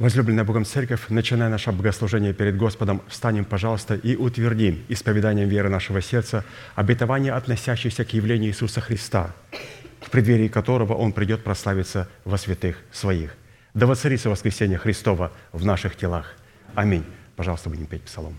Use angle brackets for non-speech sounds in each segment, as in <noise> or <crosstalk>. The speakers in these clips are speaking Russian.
Возлюбленная Богом Церковь, начиная наше богослужение перед Господом, встанем, пожалуйста, и утвердим исповеданием веры нашего сердца обетование, относящееся к явлению Иисуса Христа, в преддверии которого Он придет прославиться во святых Своих. Да воцарится воскресение Христова в наших телах. Аминь. Пожалуйста, будем петь псалом.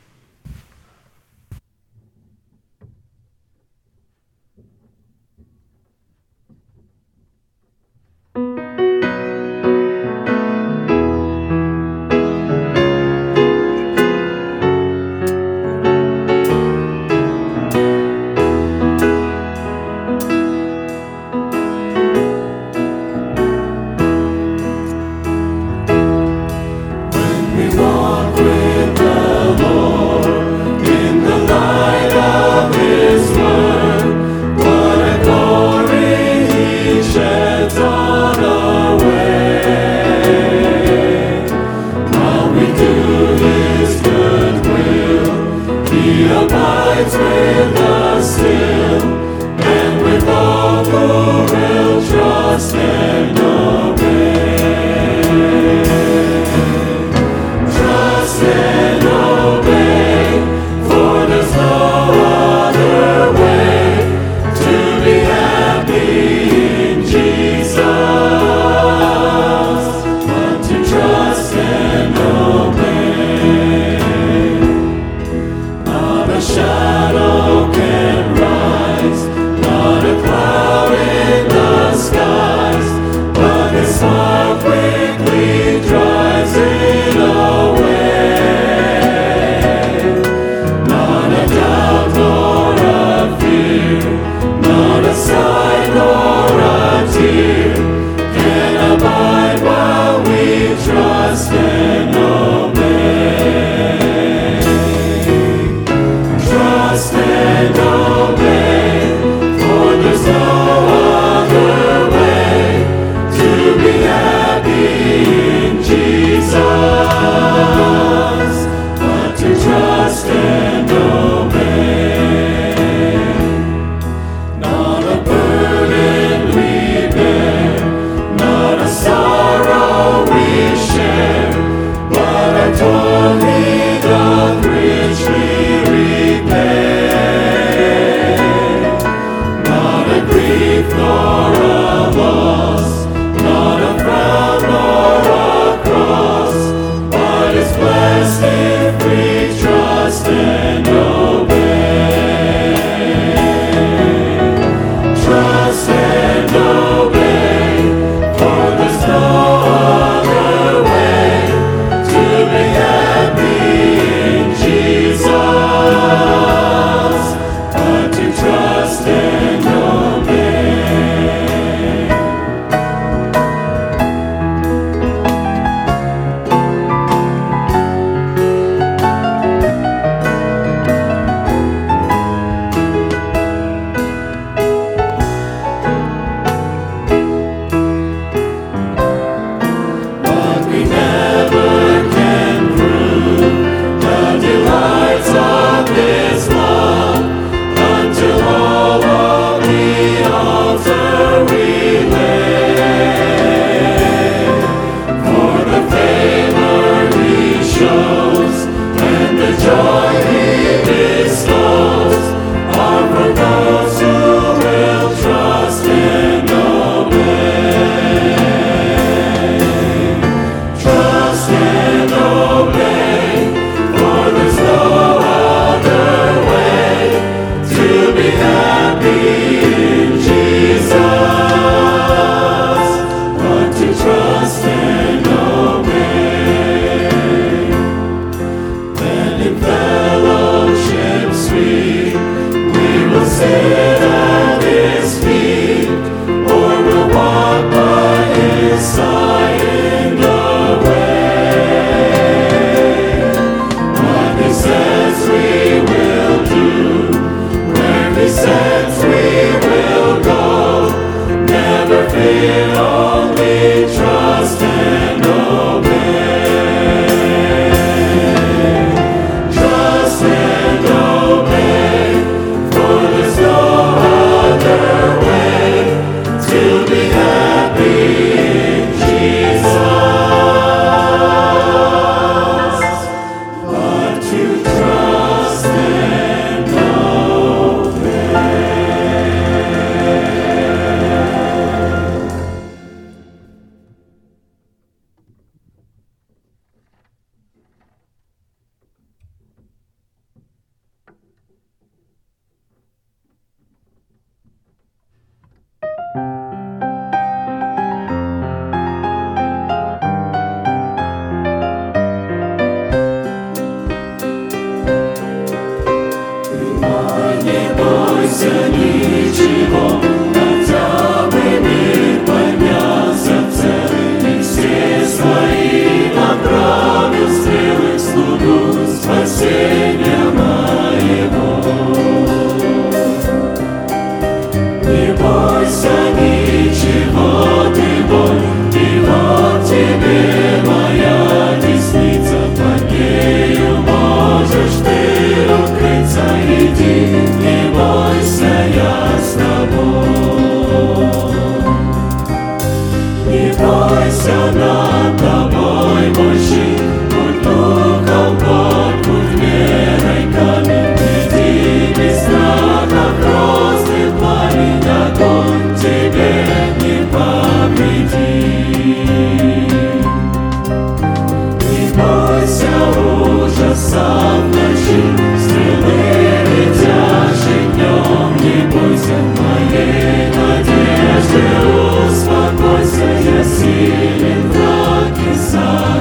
silent rock inside.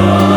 Тебя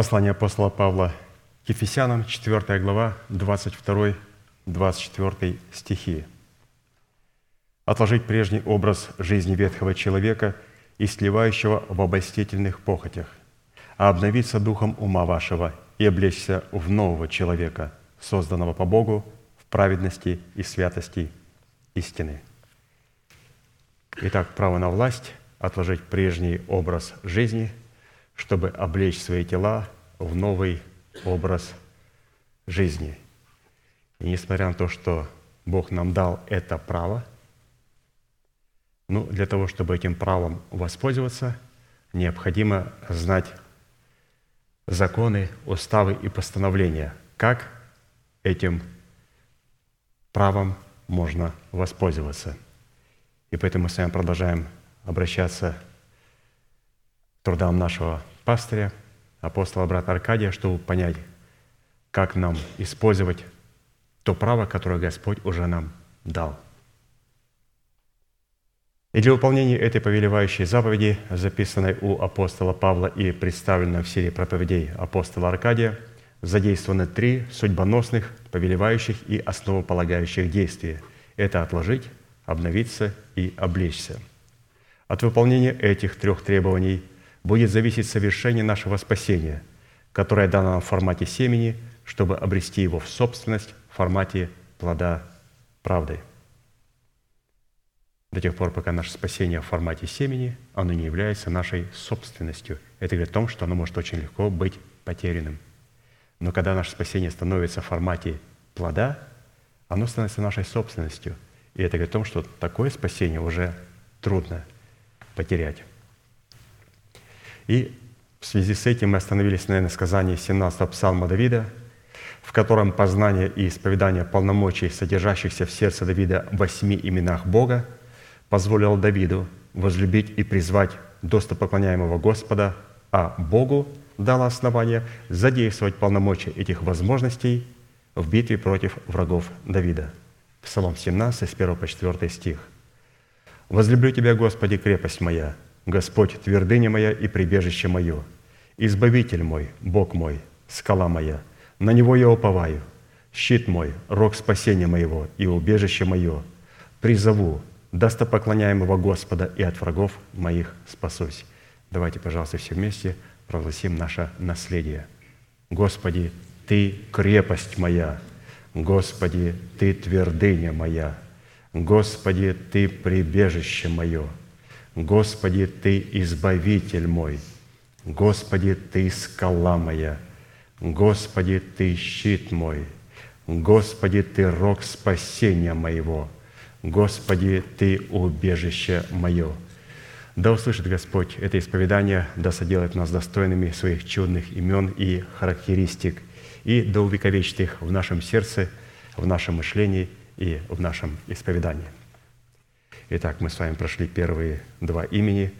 Послание апостола Павла к Ефесянам, 4 глава, 22-24 стихи. «Отложить прежний образ жизни ветхого человека и сливающего в обольстительных похотях, а обновиться духом ума вашего и облечься в нового человека, созданного по Богу в праведности и святости истины». Итак, право на власть, отложить прежний образ жизни – чтобы облечь свои тела в новый образ жизни. И несмотря на то, что Бог нам дал это право. Ну, для того, чтобы этим правом воспользоваться, необходимо знать законы, уставы и постановления, как этим правом можно воспользоваться. И поэтому мы с вами продолжаем обращаться к трудам нашего пастыря, апостола брата Аркадия, чтобы понять, как нам использовать то право, которое Господь уже нам дал. И для выполнения этой повелевающей заповеди, записанной у апостола Павла и представленной в серии проповедей апостола Аркадия, задействованы три судьбоносных, повелевающих и основополагающих действия. Это отложить, обновиться и облечься. От выполнения этих трех требований будет зависеть совершение нашего спасения, которое дано нам в формате семени, чтобы обрести его в собственность в формате плода правды. До тех пор, пока наше спасение в формате семени, оно не является нашей собственностью. Это говорит о том, что оно может очень легко быть потерянным. Но когда наше спасение становится в формате плода, оно становится нашей собственностью. И это говорит о том, что такое спасение уже трудно потерять. И в связи с этим мы остановились на сказании 17-го псалма Давида, в котором познание и исповедание полномочий, содержащихся в сердце Давида в восьми именах Бога, позволило Давиду возлюбить и призвать достопоклоняемого Господа, а Богу дало основание задействовать полномочия этих возможностей в битве против врагов Давида. Псалом 17, с 1 по 4 стих. «Возлюблю Тебя, Господи, крепость моя, Господь, твердыня моя и прибежище мое, Избавитель мой, Бог мой, скала моя, на Него я уповаю, щит мой, рог спасения моего и убежище мое, призову достопоклоняемого Господа и от врагов моих спасусь». Давайте, пожалуйста, все вместе провозгласим наше наследие. Господи, Ты крепость моя, Господи, Ты твердыня моя, Господи, Ты прибежище мое – Господи, Ты избавитель мой, Господи, Ты скала моя, Господи, Ты щит мой, Господи, Ты рог спасения моего, Господи, Ты убежище мое. Да услышит Господь это исповедание, да соделает нас достойными своих чудных имен и характеристик, и да увековечит их в нашем сердце, в нашем мышлении и в нашем исповедании. Итак, мы с вами прошли первые два имени.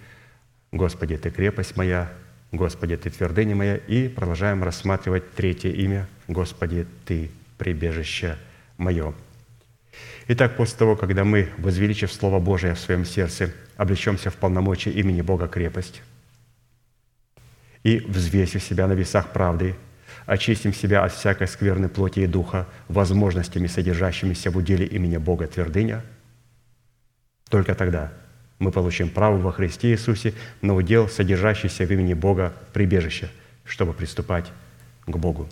«Господи, Ты крепость моя», «Господи, Ты твердыня моя» и продолжаем рассматривать третье имя «Господи, Ты прибежище мое». Итак, после того, когда мы, возвеличив Слово Божие в своем сердце, облечемся в полномочия имени Бога крепость и, взвесив себя на весах правды, очистим себя от всякой скверной плоти и духа возможностями, содержащимися в уделе имени Бога твердыня – только тогда мы получим право во Христе Иисусе на удел, содержащийся в имени Бога прибежище, чтобы приступать к Богу.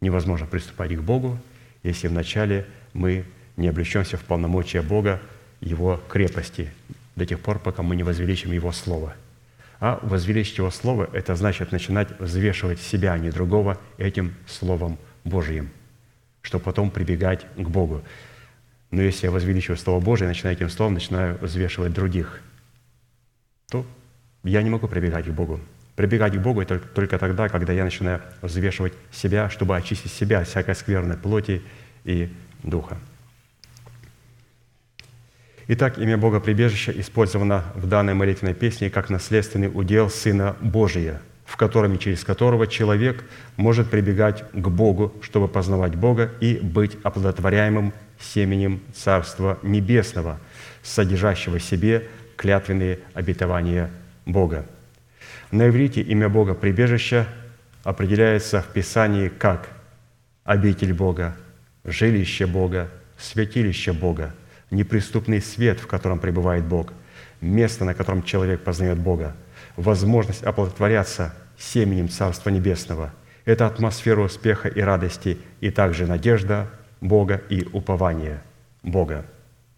Невозможно приступать к Богу, если вначале мы не облечемся в полномочия Бога, Его крепости, до тех пор, пока мы не возвеличим Его Слово. А возвеличить Его Слово – это значит начинать взвешивать себя, а не другого, этим Словом Божьим, чтобы потом прибегать к Богу. Но если я возвеличиваю Слово Божие, начинаю этим словом, начинаю взвешивать других, то я не могу прибегать к Богу. Прибегать к Богу это только тогда, когда я начинаю взвешивать себя, чтобы очистить себя от всякой скверной плоти и духа. Итак, имя Бога прибежище использовано в данной молитвенной песне как наследственный удел Сына Божия, в котором и через которого человек может прибегать к Богу, чтобы познавать Бога и быть оплодотворяемым семенем Царства Небесного, содержащего в себе клятвенные обетования Бога. На иврите имя Бога прибежище определяется в Писании как обитель Бога, жилище Бога, святилище Бога, неприступный свет, в котором пребывает Бог, место, на котором человек познает Бога, возможность оплодотворяться семенем Царства Небесного. Это атмосфера успеха и радости, и также надежда, Бога и упование Бога.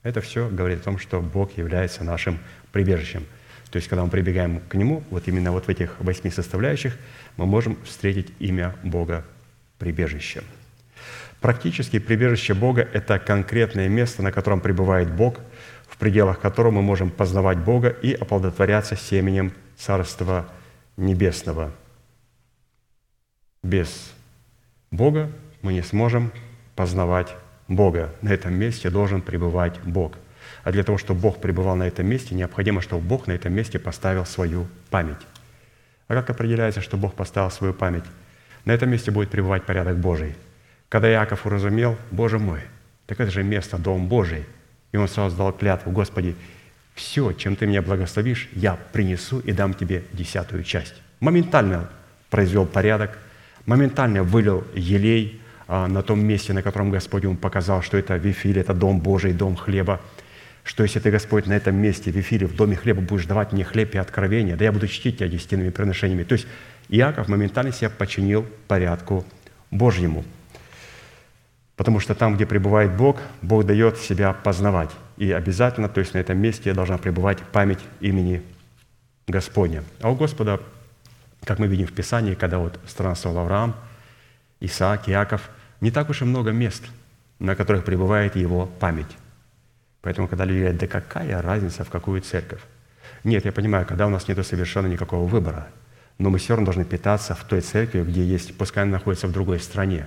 Это все говорит о том, что Бог является нашим прибежищем. То есть, когда мы прибегаем к Нему, вот именно вот в этих восьми составляющих, мы можем встретить имя Бога прибежище. Практически прибежище Бога – это конкретное место, на котором пребывает Бог, в пределах которого мы можем познавать Бога и оплодотворяться семенем Царства Небесного. Без Бога мы не сможем познавать Бога. На этом месте должен пребывать Бог. А для того, чтобы Бог пребывал на этом месте, необходимо, чтобы Бог на этом месте поставил свою память. А как определяется, что Бог поставил свою память? На этом месте будет пребывать порядок Божий. Когда Иаков уразумел, Боже мой, так это же место, Дом Божий. И он сразу дал клятву, Господи, все, чем Ты меня благословишь, я принесу и дам Тебе десятую часть. Моментально произвел порядок, моментально вылил елей на том месте, на котором Господь ему показал, что это Вифиль, это Дом Божий, Дом хлеба, что если ты, Господь, на этом месте, в эфире, в доме хлеба будешь давать мне хлеб и откровение, да я буду чтить тебя десятинными приношениями. То есть Иаков моментально себя починил порядку Божьему. Потому что там, где пребывает Бог, Бог дает себя познавать. И обязательно, то есть на этом месте должна пребывать память имени Господня. А у Господа, как мы видим в Писании, когда вот странствовал Авраам, Исаак, Иаков, не так уж и много мест, на которых пребывает его память. Поэтому, когда люди говорят, да какая разница, в какую церковь? Нет, я понимаю, когда у нас нет совершенно никакого выбора, но мы все равно должны питаться в той церкви, где есть, пускай она находится в другой стране,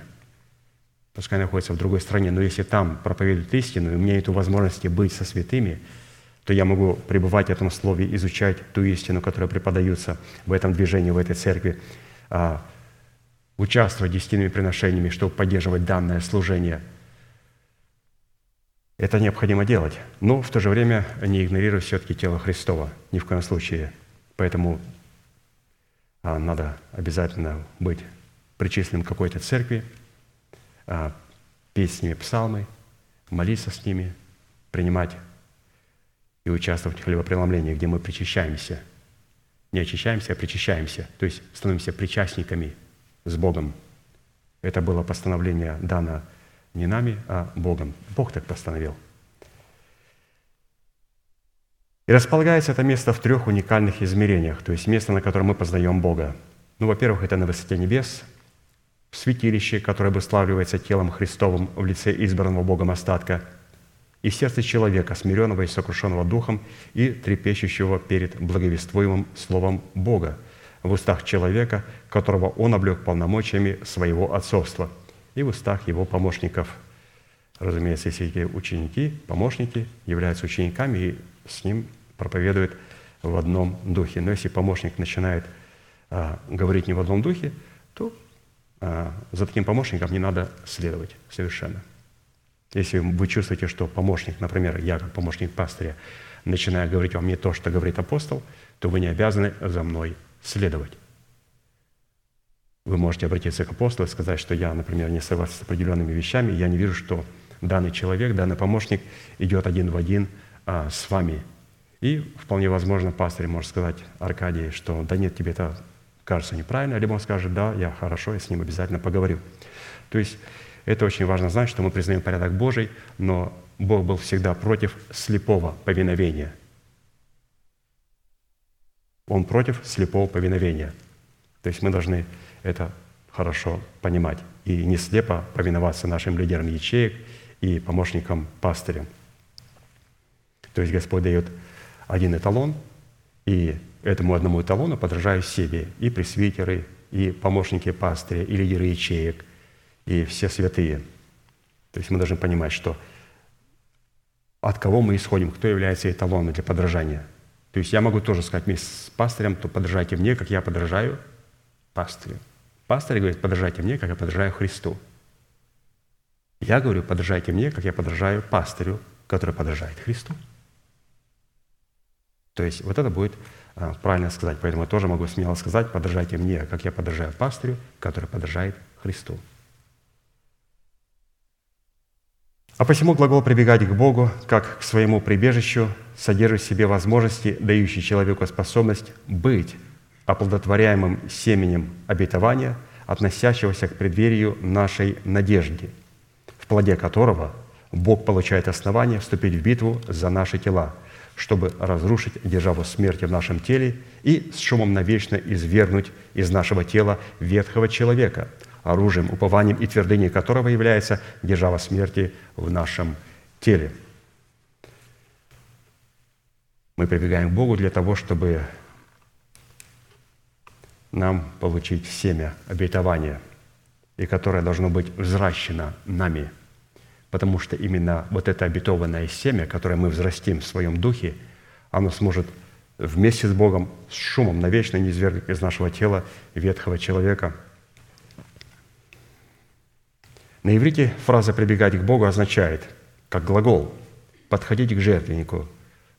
пускай находится в другой стране, но если там проповедуют истину, и у меня нет возможности быть со святыми, то я могу пребывать в этом слове, изучать ту истину, которая преподается в этом движении, в этой церкви, а, участвовать десятинными приношениями, чтобы поддерживать данное служение – это необходимо делать, но в то же время не игнорировать все-таки тело Христова, ни в коем случае. Поэтому а, надо обязательно быть причисленным к какой-то церкви, а, петь с ними псалмы, молиться с ними, принимать и участвовать в хлебопреломлении, где мы причащаемся. Не очищаемся, а причащаемся, то есть становимся причастниками с Богом. Это было постановление дано не нами, а Богом. Бог так постановил. И располагается это место в трех уникальных измерениях, то есть место, на котором мы познаем Бога. Ну, во-первых, это на высоте небес, в святилище, которое обуславливается телом Христовым в лице избранного Богом остатка, и в сердце человека, смиренного и сокрушенного духом и трепещущего перед благовествуемым Словом Бога, в устах человека, которого Он облег полномочиями своего отцовства – и в устах его помощников. Разумеется, если эти ученики, помощники являются учениками и с ним проповедуют в одном духе. Но если помощник начинает а, говорить не в одном духе, то а, за таким помощником не надо следовать совершенно. Если вы чувствуете, что помощник, например, я как помощник пастыря, начинаю говорить вам не то, что говорит апостол, то вы не обязаны за мной следовать. Вы можете обратиться к апостолу и сказать, что я, например, не согласен с определенными вещами, я не вижу, что данный человек, данный помощник идет один в один а, с вами. И вполне возможно, пастор может сказать Аркадий, что да нет, тебе это кажется неправильно, либо он скажет, да, я хорошо, я с ним обязательно поговорю. То есть это очень важно знать, что мы признаем порядок Божий, но Бог был всегда против слепого повиновения. Он против слепого повиновения. То есть мы должны это хорошо понимать и не слепо повиноваться нашим лидерам ячеек и помощникам пастыря. То есть Господь дает один эталон, и этому одному эталону подражают себе и пресвитеры, и помощники пастыря, и лидеры ячеек, и все святые. То есть мы должны понимать, что от кого мы исходим, кто является эталоном для подражания. То есть я могу тоже сказать вместе с пастырем, то подражайте мне, как я подражаю пастырю. Пастор говорит, подражайте мне, как я подражаю Христу. Я говорю, подражайте мне, как я подражаю пастырю, который подражает Христу. То есть вот это будет а, правильно сказать. Поэтому я тоже могу смело сказать, подражайте мне, как я подражаю пастырю, который подражает Христу. А посему глагол «прибегать к Богу» как к своему прибежищу содержит в себе возможности, дающие человеку способность быть оплодотворяемым семенем обетования, относящегося к преддверию нашей надежды, в плоде которого Бог получает основание вступить в битву за наши тела, чтобы разрушить державу смерти в нашем теле и с шумом навечно извергнуть из нашего тела ветхого человека, оружием, упованием и твердыней которого является держава смерти в нашем теле. Мы прибегаем к Богу для того, чтобы нам получить семя обетования, и которое должно быть взращено нами, потому что именно вот это обетованное семя, которое мы взрастим в своем духе, оно сможет вместе с Богом с шумом навечно не извергнуть из нашего тела ветхого человека. На иврите фраза «прибегать к Богу» означает, как глагол, подходить к жертвеннику,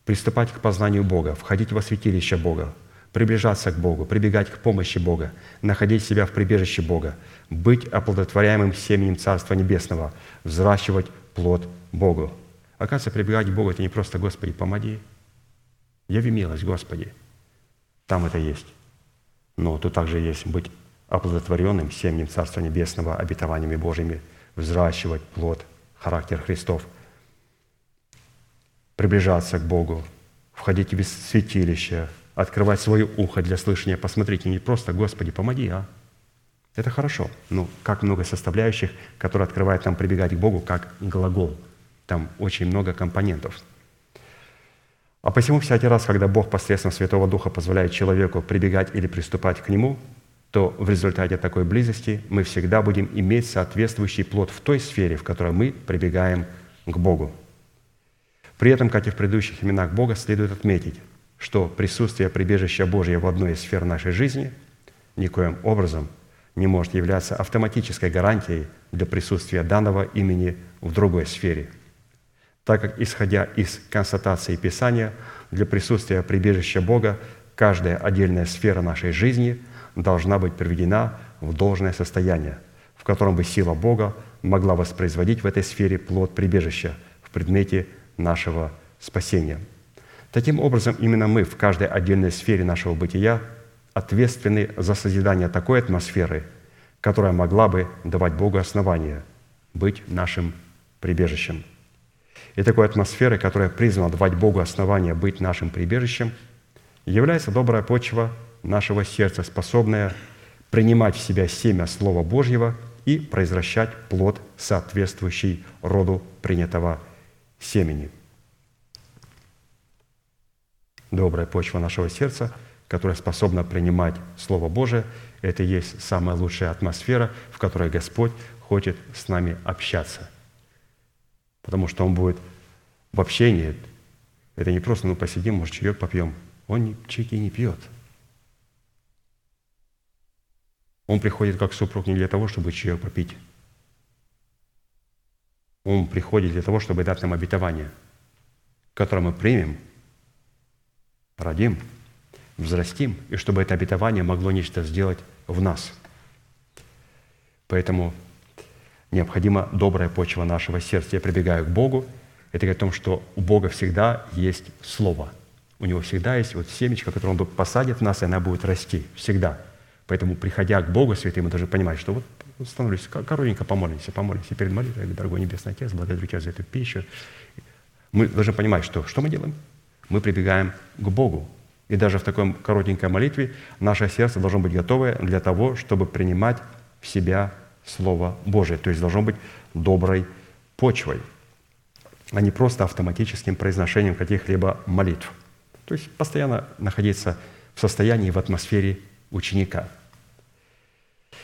приступать к познанию Бога, входить во святилище Бога, приближаться к Богу, прибегать к помощи Бога, находить себя в прибежище Бога, быть оплодотворяемым семенем Царства Небесного, взращивать плод Богу. Оказывается, прибегать к Богу – это не просто «Господи, помоги», Яви милость, Господи. Там это есть. Но тут также есть быть оплодотворенным семенем Царства Небесного, обетованиями Божьими, взращивать плод, характер Христов, приближаться к Богу, входить в святилище, открывать свое ухо для слышания. Посмотрите, не просто «Господи, помоги», а это хорошо. Ну, как много составляющих, которые открывают нам прибегать к Богу, как глагол. Там очень много компонентов – а посему всякий раз, когда Бог посредством Святого Духа позволяет человеку прибегать или приступать к Нему, то в результате такой близости мы всегда будем иметь соответствующий плод в той сфере, в которой мы прибегаем к Богу. При этом, как и в предыдущих именах Бога, следует отметить, что присутствие прибежища Божьего в одной из сфер нашей жизни никоим образом не может являться автоматической гарантией для присутствия данного имени в другой сфере – так как, исходя из констатации Писания, для присутствия прибежища Бога каждая отдельная сфера нашей жизни должна быть приведена в должное состояние, в котором бы сила Бога могла воспроизводить в этой сфере плод прибежища в предмете нашего спасения. Таким образом, именно мы в каждой отдельной сфере нашего бытия ответственны за созидание такой атмосферы, которая могла бы давать Богу основания быть нашим прибежищем – и такой атмосферой, которая призвана давать Богу основания быть нашим прибежищем, является добрая почва нашего сердца, способная принимать в себя семя Слова Божьего и произвращать плод, соответствующий роду принятого семени. Добрая почва нашего сердца, которая способна принимать Слово Божие, это и есть самая лучшая атмосфера, в которой Господь хочет с нами общаться – потому что он будет в общении. Это не просто, ну, посидим, может, чаек попьем. Он чайки не пьет. Он приходит как супруг не для того, чтобы чаек попить. Он приходит для того, чтобы дать нам обетование, которое мы примем, родим, взрастим, и чтобы это обетование могло нечто сделать в нас. Поэтому необходима добрая почва нашего сердца. Я прибегаю к Богу, это говорит о том, что у Бога всегда есть Слово. У Него всегда есть вот семечко, которое Он посадит в нас, и она будет расти. Всегда. Поэтому, приходя к Богу святым, мы должны понимать, что вот становлюсь, коротенько помолимся, помолимся перед молитвой, дорогой Небесный Отец, благодарю Тебя за эту пищу. Мы должны понимать, что, что мы делаем? Мы прибегаем к Богу. И даже в такой коротенькой молитве наше сердце должно быть готовое для того, чтобы принимать в себя Слово Божие. То есть должно быть доброй почвой, а не просто автоматическим произношением каких-либо молитв. То есть постоянно находиться в состоянии, в атмосфере ученика.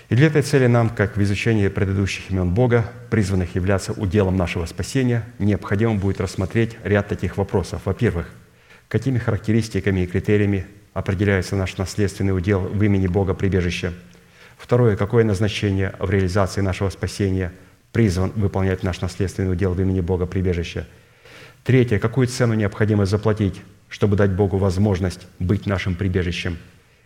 И для этой цели нам, как в изучении предыдущих имен Бога, призванных являться уделом нашего спасения, необходимо будет рассмотреть ряд таких вопросов. Во-первых, какими характеристиками и критериями определяется наш наследственный удел в имени Бога прибежища – Второе, какое назначение в реализации нашего спасения призван выполнять наш наследственный удел в имени Бога прибежища. Третье, какую цену необходимо заплатить, чтобы дать Богу возможность быть нашим прибежищем.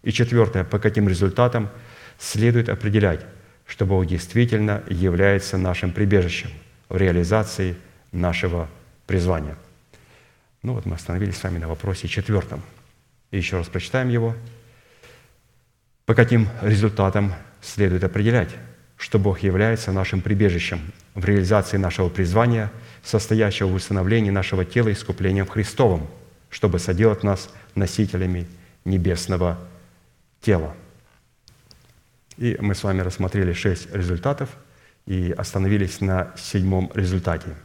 И четвертое, по каким результатам следует определять, что Бог действительно является нашим прибежищем в реализации нашего призвания. Ну вот мы остановились с вами на вопросе четвертом. И еще раз прочитаем его – по каким результатам следует определять, что Бог является нашим прибежищем в реализации нашего призвания, состоящего в установлении нашего тела искуплением Христовым, чтобы соделать нас носителями небесного тела. И мы с вами рассмотрели шесть результатов и остановились на седьмом результате.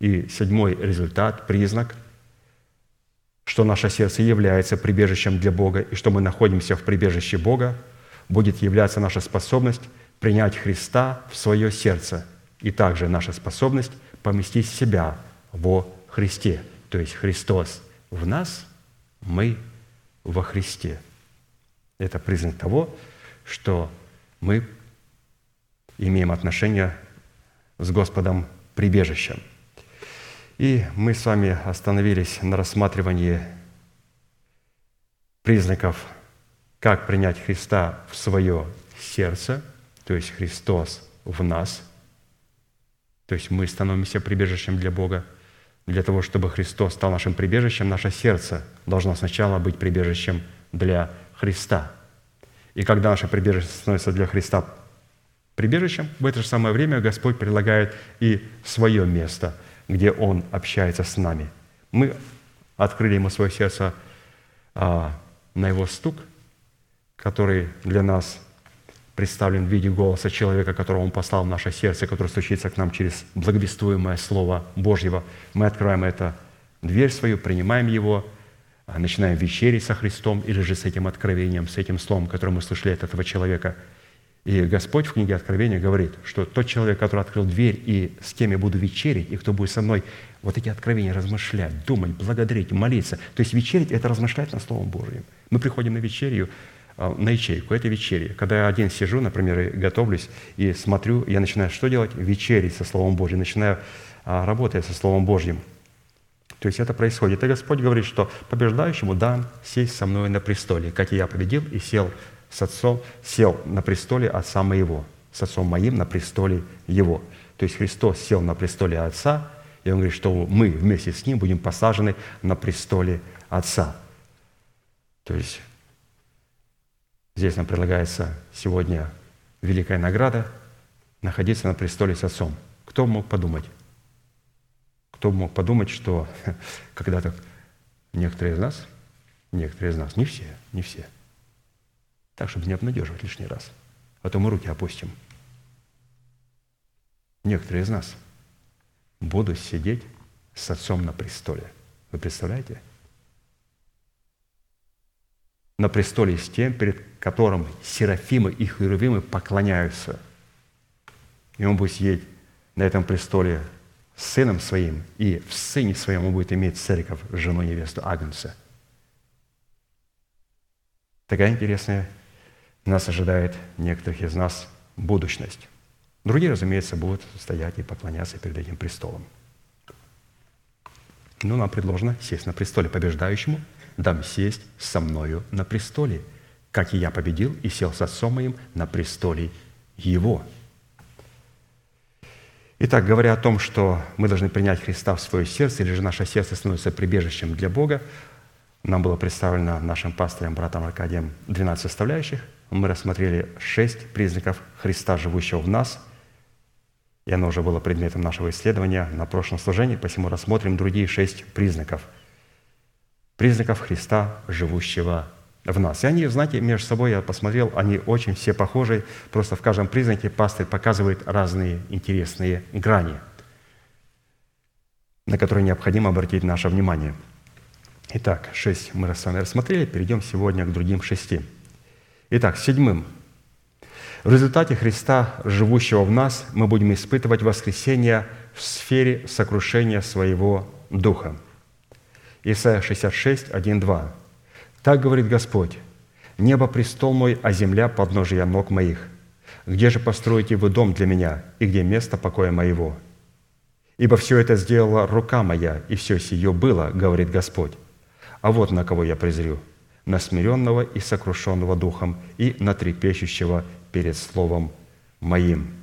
И седьмой результат, признак, что наше сердце является прибежищем для Бога и что мы находимся в прибежище Бога, будет являться наша способность принять Христа в свое сердце и также наша способность поместить себя во Христе. То есть Христос в нас, мы во Христе. Это признак того, что мы имеем отношение с Господом прибежищем. И мы с вами остановились на рассматривании признаков, как принять Христа в свое сердце, то есть Христос в нас, то есть мы становимся прибежищем для Бога. Для того, чтобы Христос стал нашим прибежищем, наше сердце должно сначала быть прибежищем для Христа. И когда наше прибежище становится для Христа прибежищем, в это же самое время Господь предлагает и свое место, где Он общается с нами. Мы открыли Ему свое сердце а, на Его стук, который для нас представлен в виде голоса человека, которого Он послал в наше сердце, который стучится к нам через благовествуемое Слово Божьего. Мы открываем это дверь свою, принимаем Его, а, начинаем вечерить со Христом или же с этим откровением, с этим Словом, которое мы слышали от этого человека – и Господь в книге Откровения говорит, что тот человек, который открыл дверь, и с кем я буду вечерить, и кто будет со мной, вот эти откровения размышлять, думать, благодарить, молиться. То есть вечерить – это размышлять над Словом Божьим. Мы приходим на вечерию, а, на ячейку, это вечерия. Когда я один сижу, например, и готовлюсь, и смотрю, я начинаю что делать? Вечерить со Словом Божьим, начинаю а, работать со Словом Божьим. То есть это происходит. И Господь говорит, что побеждающему дам сесть со мной на престоле, как и я победил и сел с отцом, сел на престоле Отца моего, с Отцом моим на престоле Его. То есть Христос сел на престоле Отца, и Он говорит, что мы вместе с Ним будем посажены на престоле Отца. То есть здесь нам предлагается сегодня великая награда находиться на престоле с Отцом. Кто мог подумать? Кто мог подумать, что <laughs> когда-то некоторые из нас, некоторые из нас, не все, не все – так, чтобы не обнадеживать лишний раз. А то мы руки опустим. Некоторые из нас будут сидеть с отцом на престоле. Вы представляете? На престоле с тем, перед которым серафимы и херувимы поклоняются. И он будет сидеть на этом престоле сыном своим, и в сыне своем он будет иметь церковь, жену невесту Агнца. Такая интересная нас ожидает некоторых из нас будущность. Другие, разумеется, будут стоять и поклоняться перед этим престолом. Но нам предложено сесть на престоле побеждающему, дам сесть со мною на престоле, как и я победил и сел с отцом моим на престоле его». Итак, говоря о том, что мы должны принять Христа в свое сердце, или же наше сердце становится прибежищем для Бога, нам было представлено нашим пастором, братом Аркадием, 12 составляющих – мы рассмотрели шесть признаков Христа, живущего в нас, и оно уже было предметом нашего исследования на прошлом служении, посему рассмотрим другие шесть признаков. Признаков Христа, живущего нас. И они, знаете, между собой, я посмотрел, они очень все похожи, просто в каждом признаке пастырь показывает разные интересные грани, на которые необходимо обратить наше внимание. Итак, шесть мы с вами рассмотрели, перейдем сегодня к другим шести – Итак, седьмым. В результате Христа, живущего в нас, мы будем испытывать воскресение в сфере сокрушения своего духа. Исайя 66, 1, 2. «Так говорит Господь, небо – престол мой, а земля – подножие ног моих. Где же построите вы дом для меня, и где место покоя моего? Ибо все это сделала рука моя, и все сие было, говорит Господь. А вот на кого я презрю – на смиренного и сокрушенного духом и на трепещущего перед Словом Моим».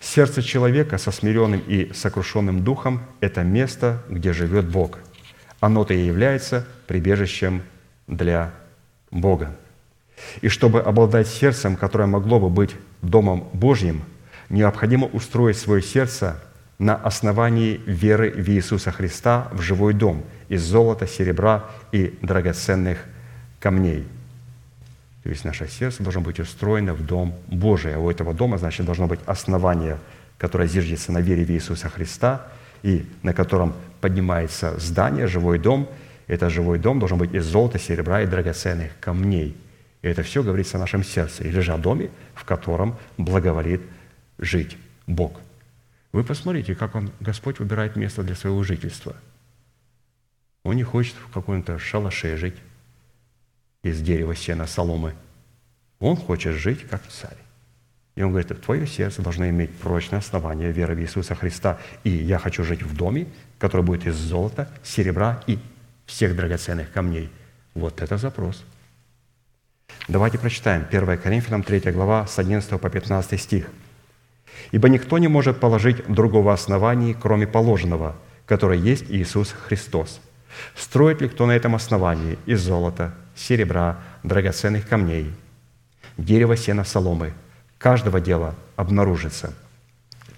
Сердце человека со смиренным и сокрушенным духом – это место, где живет Бог. Оно-то и является прибежищем для Бога. И чтобы обладать сердцем, которое могло бы быть Домом Божьим, необходимо устроить свое сердце на основании веры в Иисуса Христа в живой дом из золота, серебра и драгоценных камней. То есть наше сердце должно быть устроено в Дом Божий. А у этого дома, значит, должно быть основание, которое зиждется на вере в Иисуса Христа, и на котором поднимается здание, живой дом. Это живой дом должен быть из золота, серебра и драгоценных камней. И это все говорится о нашем сердце, или же о доме, в котором благоволит жить Бог. Вы посмотрите, как он, Господь выбирает место для своего жительства. Он не хочет в каком-то шалаше жить из дерева, сена, соломы. Он хочет жить как царь. И он говорит, твое сердце должно иметь прочное основание веры в Иисуса Христа. И я хочу жить в доме, который будет из золота, серебра и всех драгоценных камней. Вот это запрос. Давайте прочитаем 1 Коринфянам 3 глава с 11 по 15 стих. «Ибо никто не может положить другого основания, кроме положенного, которое есть Иисус Христос. Строит ли кто на этом основании из золота, серебра, драгоценных камней, дерева, сена, соломы – каждого дела обнаружится.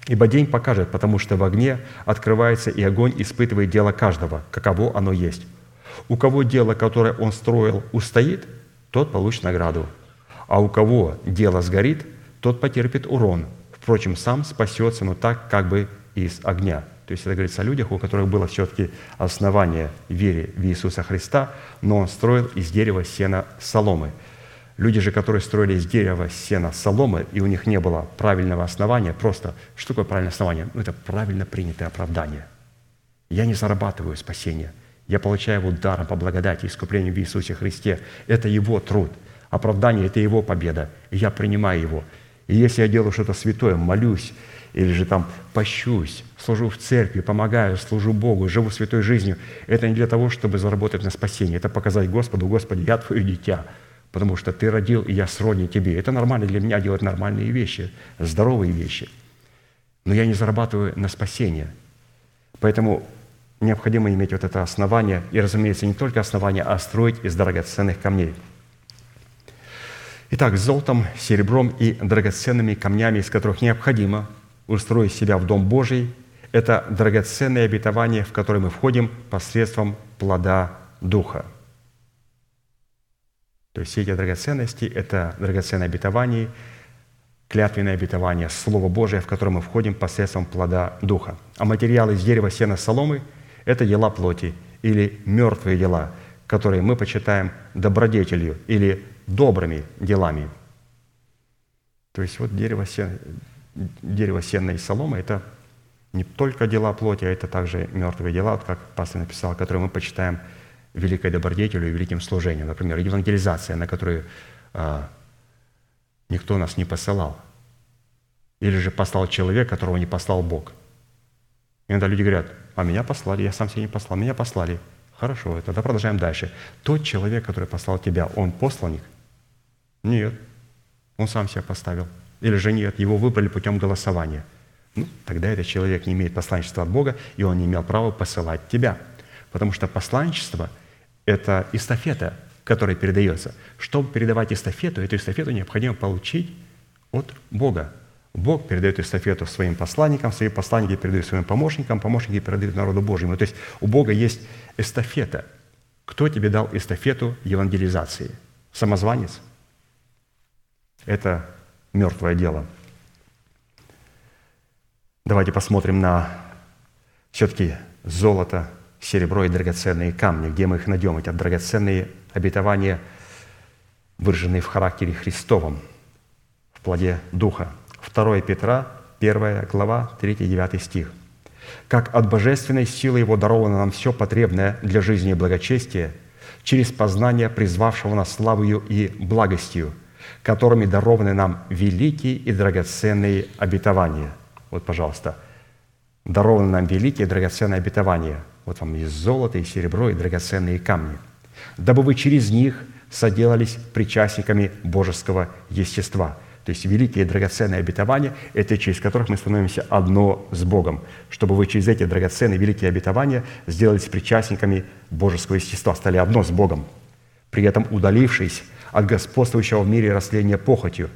Ибо день покажет, потому что в огне открывается и огонь испытывает дело каждого, каково оно есть. У кого дело, которое он строил, устоит, тот получит награду. А у кого дело сгорит, тот потерпит урон. Впрочем, сам спасется, но так как бы из огня. То есть это говорится о людях, у которых было все-таки основание вере в Иисуса Христа, но он строил из дерева, сена, соломы – Люди же, которые строили из дерева, сена, соломы, и у них не было правильного основания, просто, что такое правильное основание? Ну, это правильно принятое оправдание. Я не зарабатываю спасение. Я получаю его даром по благодати, искуплению в Иисусе Христе. Это Его труд. Оправдание – это Его победа. И я принимаю Его. И если я делаю что-то святое, молюсь, или же там пощусь, служу в церкви, помогаю, служу Богу, живу святой жизнью, это не для того, чтобы заработать на спасение. Это показать Господу, Господи, я Твое дитя – потому что ты родил, и я сродни тебе. Это нормально для меня делать нормальные вещи, здоровые вещи. Но я не зарабатываю на спасение. Поэтому необходимо иметь вот это основание, и, разумеется, не только основание, а строить из драгоценных камней. Итак, золотом, серебром и драгоценными камнями, из которых необходимо устроить себя в Дом Божий, это драгоценное обетование, в которое мы входим посредством плода Духа – то есть все эти драгоценности – это драгоценное обетование, клятвенное обетование, Слово Божие, в которое мы входим посредством плода Духа. А материалы из дерева, сена, соломы – это дела плоти или мертвые дела, которые мы почитаем добродетелью или добрыми делами. То есть вот дерево, сен, дерево сена и солома – это не только дела плоти, а это также мертвые дела, как пастор написал, которые мы почитаем – великой добродетелью и великим служением. Например, евангелизация, на которую а, никто нас не посылал. Или же послал человек, которого не послал Бог. Иногда люди говорят, а меня послали, я сам себя не послал, меня послали. Хорошо, тогда продолжаем дальше. Тот человек, который послал тебя, он посланник? Нет, он сам себя поставил. Или же нет, его выбрали путем голосования. Ну, тогда этот человек не имеет посланничества от Бога, и он не имел права посылать тебя. Потому что посланничество – это эстафета, которая передается. Чтобы передавать эстафету, эту эстафету необходимо получить от Бога. Бог передает эстафету своим посланникам, свои посланники передают своим помощникам, помощники передают народу Божьему. То есть у Бога есть эстафета. Кто тебе дал эстафету евангелизации? Самозванец? Это мертвое дело. Давайте посмотрим на все-таки золото, серебро и драгоценные камни, где мы их найдем, эти драгоценные обетования, выраженные в характере Христовом, в плоде Духа. 2 Петра, 1 глава, 3-9 стих. «Как от божественной силы Его даровано нам все потребное для жизни и благочестия, через познание призвавшего нас славою и благостью, которыми дарованы нам великие и драгоценные обетования». Вот, пожалуйста, дарованы нам великие и драгоценные обетования – вот вам и золото, и серебро, и драгоценные камни, дабы вы через них соделались причастниками божеского естества. То есть великие драгоценные обетования – это через которых мы становимся одно с Богом, чтобы вы через эти драгоценные великие обетования сделались причастниками божеского естества, стали одно с Богом, при этом удалившись от господствующего в мире растления похотью,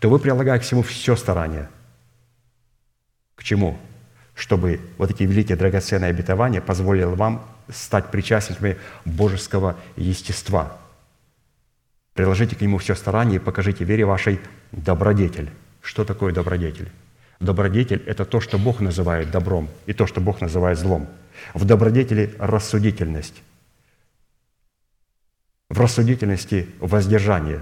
то вы, прилагая к всему все старание. К чему? чтобы вот эти великие драгоценные обетования позволили вам стать причастниками божеского естества. Приложите к нему все старание и покажите вере вашей добродетель. Что такое добродетель? Добродетель – это то, что Бог называет добром, и то, что Бог называет злом. В добродетели – рассудительность. В рассудительности – воздержание.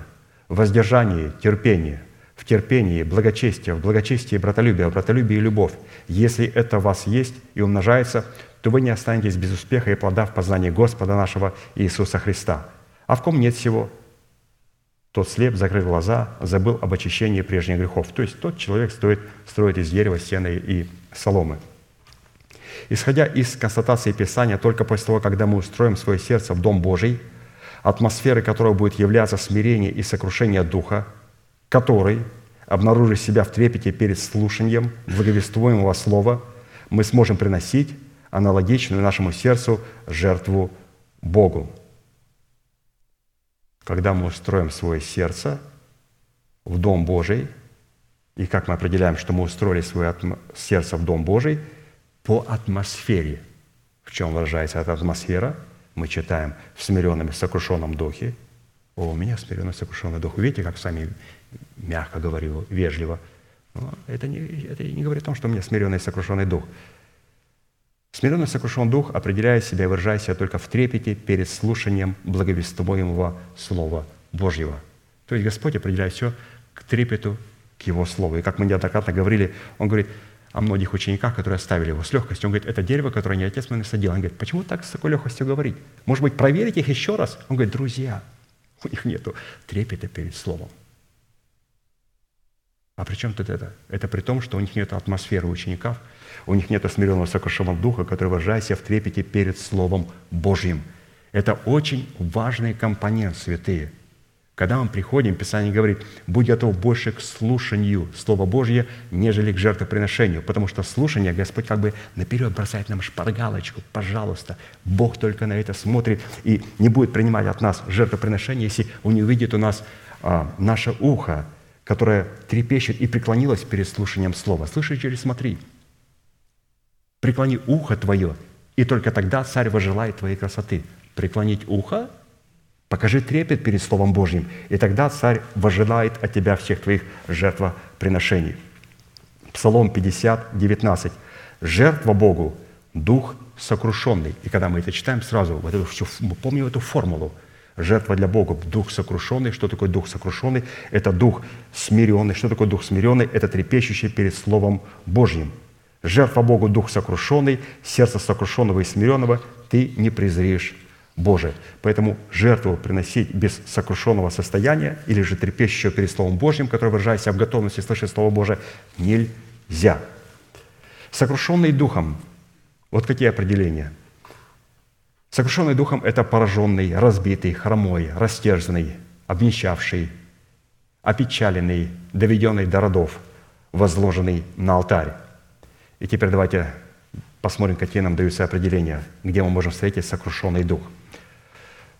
В воздержании – терпение. В терпении – благочестие. В благочестии – братолюбие. В братолюбии – любовь. Если это у вас есть и умножается, то вы не останетесь без успеха и плода в познании Господа нашего Иисуса Христа. А в ком нет всего – тот слеп, закрыл глаза, забыл об очищении прежних грехов. То есть тот человек стоит строить из дерева, стены и соломы. Исходя из констатации Писания, только после того, когда мы устроим свое сердце в Дом Божий, атмосферой которого будет являться смирение и сокрушение Духа, который, обнаружив себя в трепете перед слушанием благовествуемого Слова, мы сможем приносить аналогичную нашему сердцу жертву Богу когда мы устроим свое сердце в Дом Божий, и как мы определяем, что мы устроили свое сердце в Дом Божий, по атмосфере. В чем выражается эта атмосфера? Мы читаем в смиренном и сокрушенном духе. О, у меня смиренный сокрушенный дух. Видите, как сами мягко говорю, вежливо. Но это не, это не говорит о том, что у меня смиренный и сокрушенный дух. Смиренно сокрушен дух определяет себя и выражает себя только в трепете перед слушанием благовествуемого Слова Божьего. То есть Господь определяет все к трепету, к Его Слову. И как мы неоднократно говорили, Он говорит о многих учениках, которые оставили Его с легкостью. Он говорит, это дерево, которое не Отец мой насадил. Он говорит, почему так с такой легкостью говорить? Может быть, проверить их еще раз? Он говорит, друзья, <laughs> у них нет трепета перед Словом. А при чем тут это? Это при том, что у них нет атмосферы учеников – у них нет смиренного сокрушенного духа, который выражает себя в трепете перед Словом Божьим. Это очень важный компонент, святые. Когда мы приходим, Писание говорит, будь готов больше к слушанию Слова Божье, нежели к жертвоприношению. Потому что слушание Господь как бы наперед бросает нам шпаргалочку. Пожалуйста, Бог только на это смотрит и не будет принимать от нас жертвоприношение, если Он не увидит у нас а, наше ухо, которое трепещет и преклонилось перед слушанием Слова. Слышишь, через смотри – преклони ухо твое, и только тогда царь возжелает твоей красоты. Преклонить ухо, покажи трепет перед Словом Божьим, и тогда царь возжелает от тебя всех твоих жертвоприношений. Псалом 50, 19. «Жертва Богу – дух сокрушенный». И когда мы это читаем сразу, вот эту мы помним эту формулу. Жертва для Бога – дух сокрушенный. Что такое дух сокрушенный? Это дух смиренный. Что такое дух смиренный? Это трепещущий перед Словом Божьим – Жертва Богу дух сокрушенный, сердце сокрушенного и смиренного ты не презреешь Боже. Поэтому жертву приносить без сокрушенного состояния или же трепещущего перед Словом Божьим, который выражает себя в готовности слышать Слово Божие, нельзя. Сокрушенный духом. Вот какие определения. Сокрушенный духом – это пораженный, разбитый, хромой, растерзанный, обнищавший, опечаленный, доведенный до родов, возложенный на алтарь. И теперь давайте посмотрим, какие нам даются определения, где мы можем встретить сокрушенный дух.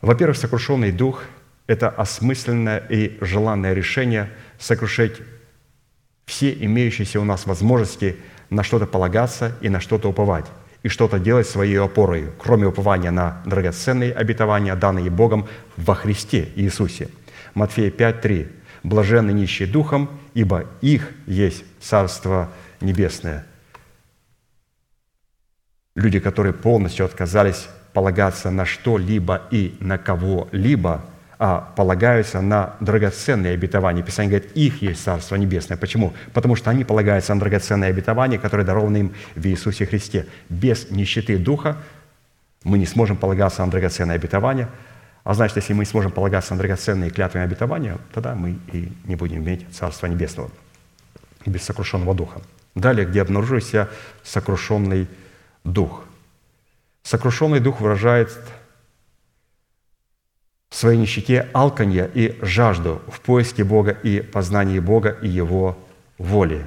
Во-первых, сокрушенный дух – это осмысленное и желанное решение сокрушить все имеющиеся у нас возможности на что-то полагаться и на что-то уповать, и что-то делать своей опорой, кроме упования на драгоценные обетования, данные Богом во Христе Иисусе. Матфея 5:3. «Блаженны нищие духом, ибо их есть Царство Небесное». Люди, которые полностью отказались полагаться на что-либо и на кого-либо, а полагаются на драгоценные обетования. Писание говорит, их есть Царство Небесное. Почему? Потому что они полагаются на драгоценные обетования, которые дарованы им в Иисусе Христе. Без нищеты Духа мы не сможем полагаться на драгоценные обетования, а значит, если мы не сможем полагаться на драгоценные клятвы обетования, тогда мы и не будем иметь Царства Небесного без сокрушенного Духа. Далее, где обнаружился сокрушенный. Сокрушенный дух выражает в своей нищете алканье и жажду в поиске Бога и познании Бога и Его воли.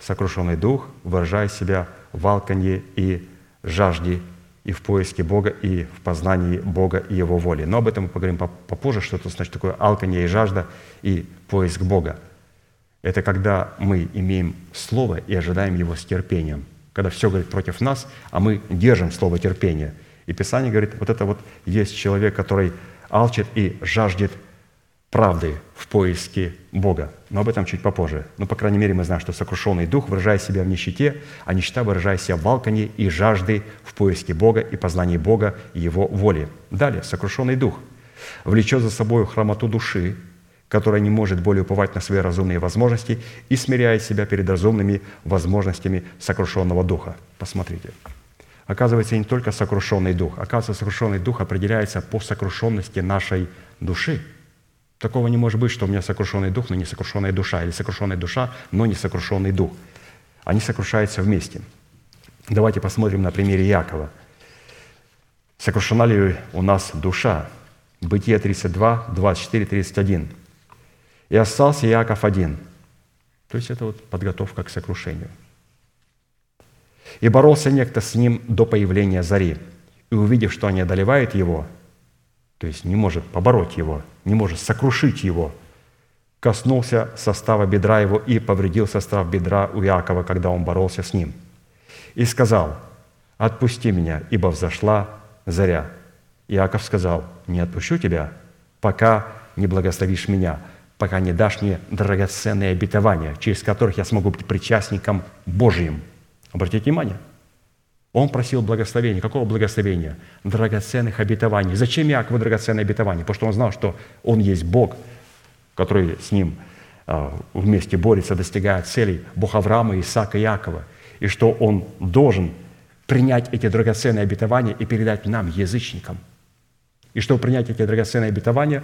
Сокрушенный дух выражает себя в алканье и жажде и в поиске Бога, и в познании Бога и Его воли. Но об этом мы поговорим попозже, что это значит такое алканье и жажда и поиск Бога. Это когда мы имеем Слово и ожидаем Его с терпением когда все говорит против нас, а мы держим слово терпения. И Писание говорит, вот это вот есть человек, который алчит и жаждет правды в поиске Бога. Но об этом чуть попозже. Но, по крайней мере, мы знаем, что сокрушенный дух выражает себя в нищете, а нищета выражает себя в балкане и жажды в поиске Бога и познании Бога и Его воли. Далее, сокрушенный дух влечет за собой хромоту души, которая не может более уповать на свои разумные возможности и смиряет себя перед разумными возможностями сокрушенного духа. Посмотрите. Оказывается, не только сокрушенный дух. Оказывается, сокрушенный дух определяется по сокрушенности нашей души – Такого не может быть, что у меня сокрушенный дух, но не сокрушенная душа, или сокрушенная душа, но не сокрушенный дух. Они сокрушаются вместе. Давайте посмотрим на примере Якова. Сокрушена ли у нас душа? Бытие 32, 24, 31. «И остался Яков один». То есть это вот подготовка к сокрушению. «И боролся некто с ним до появления зари. И увидев, что они одолевают его, то есть не может побороть его, не может сокрушить его, коснулся состава бедра его и повредил состав бедра у Иакова, когда он боролся с ним. И сказал, «Отпусти меня, ибо взошла заря». Иаков сказал, «Не отпущу тебя, пока не благословишь меня, пока не дашь мне драгоценные обетования, через которых я смогу быть причастником Божьим». Обратите внимание – он просил благословения. Какого благословения? Драгоценных обетований. Зачем Иакову драгоценные обетования? Потому что он знал, что он есть Бог, который с ним а, вместе борется, достигает целей. Бог Авраама, Исаака и Иакова. И что он должен принять эти драгоценные обетования и передать нам, язычникам. И чтобы принять эти драгоценные обетования,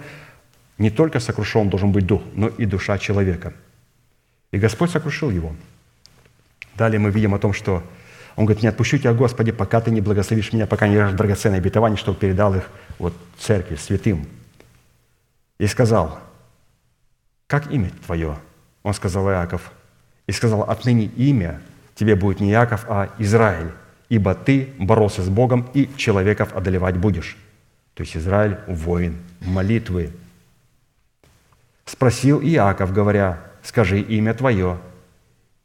не только сокрушен должен быть дух, но и душа человека. И Господь сокрушил его. Далее мы видим о том, что он говорит, не отпущу тебя, Господи, пока ты не благословишь меня, пока не дашь драгоценные обетования, чтобы передал их вот церкви, святым. И сказал, как имя твое? Он сказал Иаков. И сказал, отныне имя тебе будет не Иаков, а Израиль, ибо ты боролся с Богом и человеков одолевать будешь. То есть Израиль – воин молитвы. Спросил Иаков, говоря, скажи имя твое.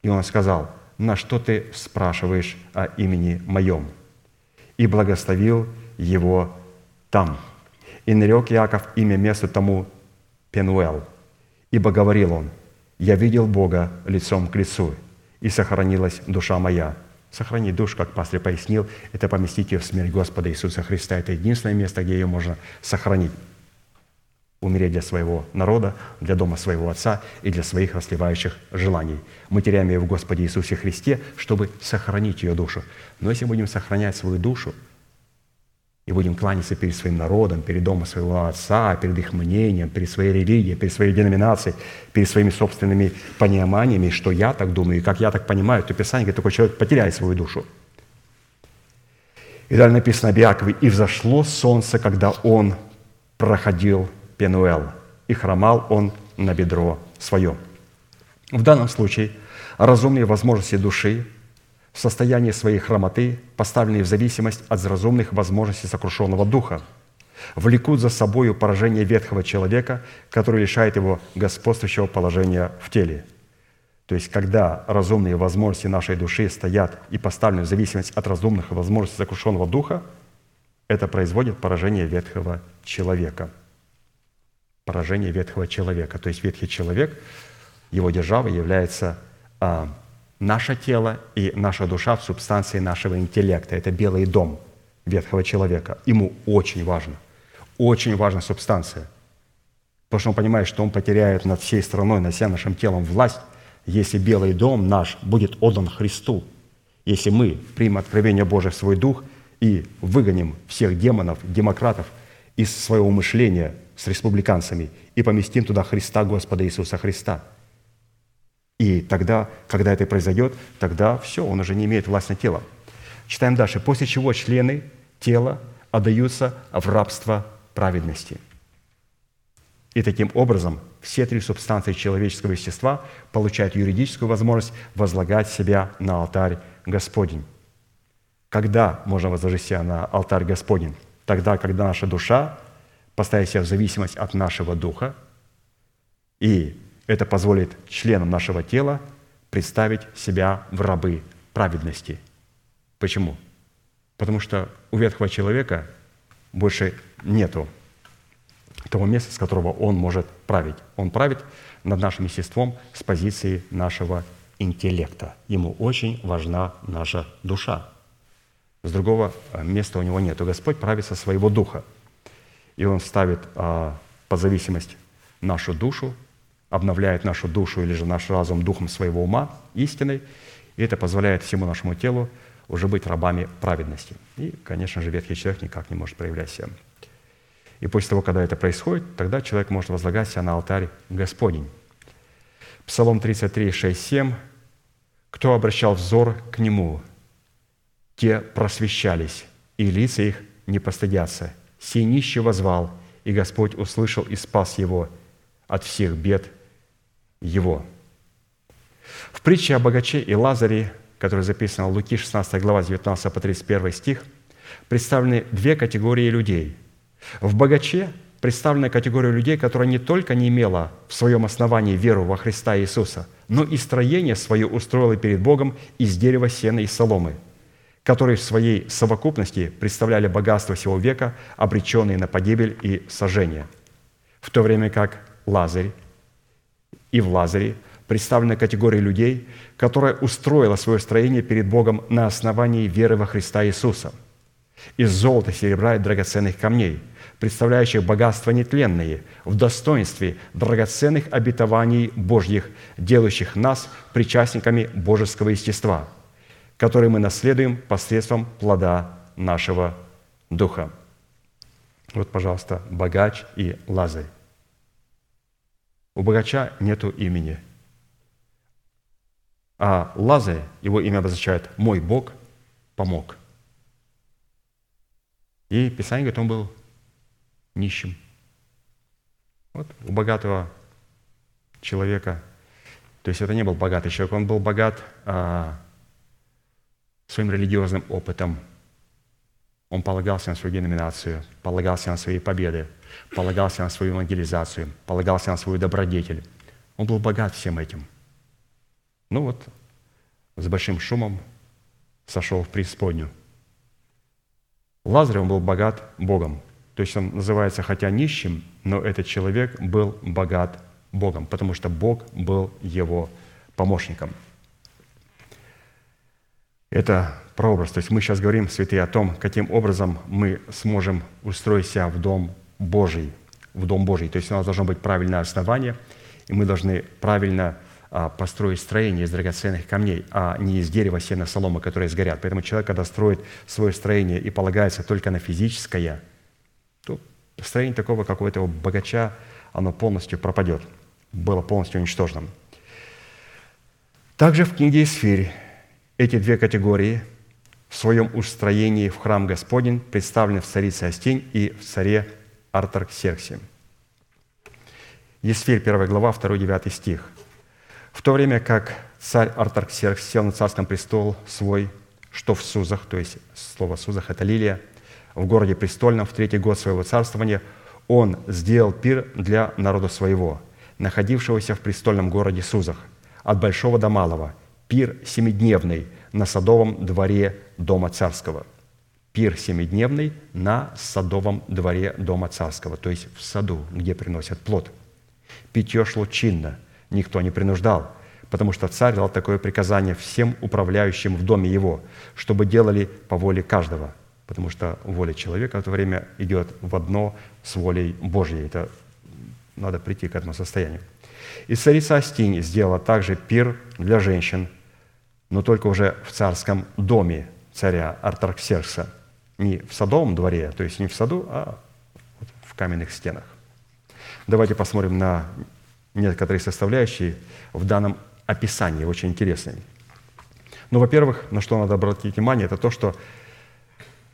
И он сказал – на что ты спрашиваешь о имени моем?» И благословил его там. И нарек Иаков имя месту тому Пенуэл, ибо говорил он, «Я видел Бога лицом к лицу, и сохранилась душа моя». Сохранить душу, как пастор пояснил, это поместить ее в смерть Господа Иисуса Христа. Это единственное место, где ее можно сохранить умереть для своего народа, для дома своего Отца и для своих расливающих желаний. Мы теряем ее в Господе Иисусе Христе, чтобы сохранить ее душу. Но если будем сохранять свою душу и будем кланяться перед своим народом, перед домом своего Отца, перед их мнением, перед своей религией, перед своей деноминацией, перед своими собственными пониманиями, что я так думаю и как я так понимаю, то Писание говорит, такой человек потеряет свою душу. И далее написано об Иакове, «И взошло солнце, когда он проходил Пенуэл, и хромал он на бедро свое. В данном случае разумные возможности души в состоянии своей хромоты, поставленные в зависимость от разумных возможностей сокрушенного духа, влекут за собою поражение ветхого человека, который лишает его господствующего положения в теле. То есть, когда разумные возможности нашей души стоят и поставлены в зависимость от разумных возможностей сокрушенного духа, это производит поражение ветхого человека – поражение ветхого человека. То есть ветхий человек, его держава является а, наше тело и наша душа в субстанции нашего интеллекта. Это белый дом ветхого человека. Ему очень важно, очень важна субстанция. Потому что он понимает, что он потеряет над всей страной, над всем нашим телом власть, если белый дом наш будет отдан Христу. Если мы примем откровение Божие в свой дух и выгоним всех демонов, демократов из своего мышления – с республиканцами и поместим туда Христа, Господа Иисуса Христа. И тогда, когда это произойдет, тогда все, он уже не имеет власть на тело. Читаем дальше. После чего члены тела отдаются в рабство праведности. И таким образом все три субстанции человеческого естества получают юридическую возможность возлагать себя на алтарь Господень. Когда можно возложить себя на алтарь Господень? Тогда, когда наша душа поставить себя в зависимость от нашего духа, и это позволит членам нашего тела представить себя в рабы праведности. Почему? Потому что у ветхого человека больше нету того места, с которого Он может править. Он правит над нашим естеством с позиции нашего интеллекта. Ему очень важна наша душа. С другого э, места у него нет. Господь правит со своего духа. И Он ставит а, под зависимость нашу душу, обновляет нашу душу или же наш разум духом своего ума, истиной, и это позволяет всему нашему телу уже быть рабами праведности. И, конечно же, ветхий человек никак не может проявлять себя. И после того, когда это происходит, тогда человек может возлагать себя на алтарь Господень. Псалом 33, 6, 7. «Кто обращал взор к Нему, те просвещались, и лица их не постыдятся. Сей нищий возвал, и Господь услышал и спас его от всех бед его». В притче о богаче и Лазаре, которая записана в Луки 16 глава 19 по 31 стих, представлены две категории людей. В богаче представлена категория людей, которая не только не имела в своем основании веру во Христа Иисуса, но и строение свое устроила перед Богом из дерева, сена и соломы, которые в своей совокупности представляли богатство всего века, обреченные на погибель и сожжение. В то время как Лазарь и в Лазаре представлена категория людей, которая устроила свое строение перед Богом на основании веры во Христа Иисуса. Из золота, серебра и драгоценных камней, представляющих богатства нетленные, в достоинстве драгоценных обетований Божьих, делающих нас причастниками божеского естества, которые мы наследуем посредством плода нашего Духа. Вот, пожалуйста, богач и Лазарь. У богача нету имени – а Лазарь, его имя обозначает «мой Бог помог». И Писание говорит, он был нищим. Вот у богатого человека, то есть это не был богатый человек, он был богат а, своим религиозным опытом. Он полагался на свою деноминацию, полагался на свои победы, полагался на свою евангелизацию, полагался на свою добродетель. Он был богат всем этим – ну вот, с большим шумом сошел в преисподнюю. Лазарь, он был богат Богом. То есть он называется хотя нищим, но этот человек был богат Богом, потому что Бог был его помощником. Это прообраз. То есть мы сейчас говорим, святые, о том, каким образом мы сможем устроить себя в Дом Божий, в Дом Божий. То есть у нас должно быть правильное основание, и мы должны правильно а, построить строение из драгоценных камней, а не из дерева, сена, соломы, которые сгорят. Поэтому человек, когда строит свое строение и полагается только на физическое, то строение такого, как у этого богача, оно полностью пропадет, было полностью уничтожено. Также в книге Исфирь эти две категории в своем устроении в храм Господень представлены в царице Астень и в царе Артарксерксе. Есфирь, 1 глава, 2-9 стих. В то время как царь Артарксеркс сел на царском престол свой, что в Сузах, то есть слово Сузах – это лилия, в городе престольном в третий год своего царствования, он сделал пир для народа своего, находившегося в престольном городе Сузах, от большого до малого, пир семидневный на садовом дворе дома царского. Пир семидневный на садовом дворе дома царского, то есть в саду, где приносят плод. Питье шло чинно – никто не принуждал, потому что царь дал такое приказание всем управляющим в доме его, чтобы делали по воле каждого, потому что воля человека в это время идет в одно с волей Божьей. Это надо прийти к этому состоянию. И царица Астинь сделала также пир для женщин, но только уже в царском доме царя Артарксеркса. Не в садовом дворе, то есть не в саду, а в каменных стенах. Давайте посмотрим на некоторые составляющие в данном описании, очень интересные. Ну, во-первых, на что надо обратить внимание, это то, что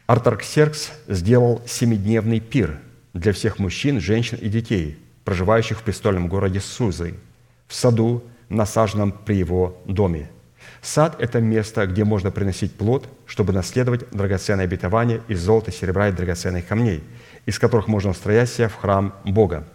Артарксеркс сделал семидневный пир для всех мужчин, женщин и детей, проживающих в престольном городе Сузы, в саду, насаженном при его доме. Сад – это место, где можно приносить плод, чтобы наследовать драгоценное обетование из золота, серебра и драгоценных камней, из которых можно устроять себя в храм Бога –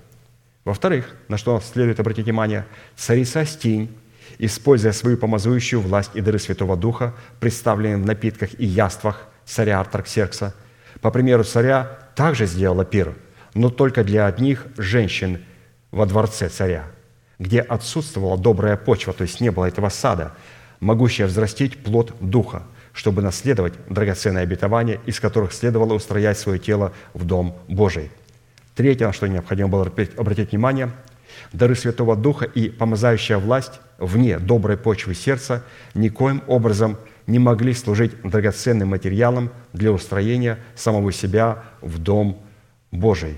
во-вторых, на что следует обратить внимание, царица Стинь, используя свою помазующую власть и дары Святого Духа, представленные в напитках и яствах царя Артарксеркса, по примеру царя, также сделала пир, но только для одних женщин во дворце царя, где отсутствовала добрая почва, то есть не было этого сада, могущая взрастить плод духа, чтобы наследовать драгоценные обетования, из которых следовало устроять свое тело в Дом Божий. Третье, на что необходимо было обратить внимание – дары Святого Духа и помазающая власть вне доброй почвы сердца никоим образом не могли служить драгоценным материалом для устроения самого себя в Дом Божий.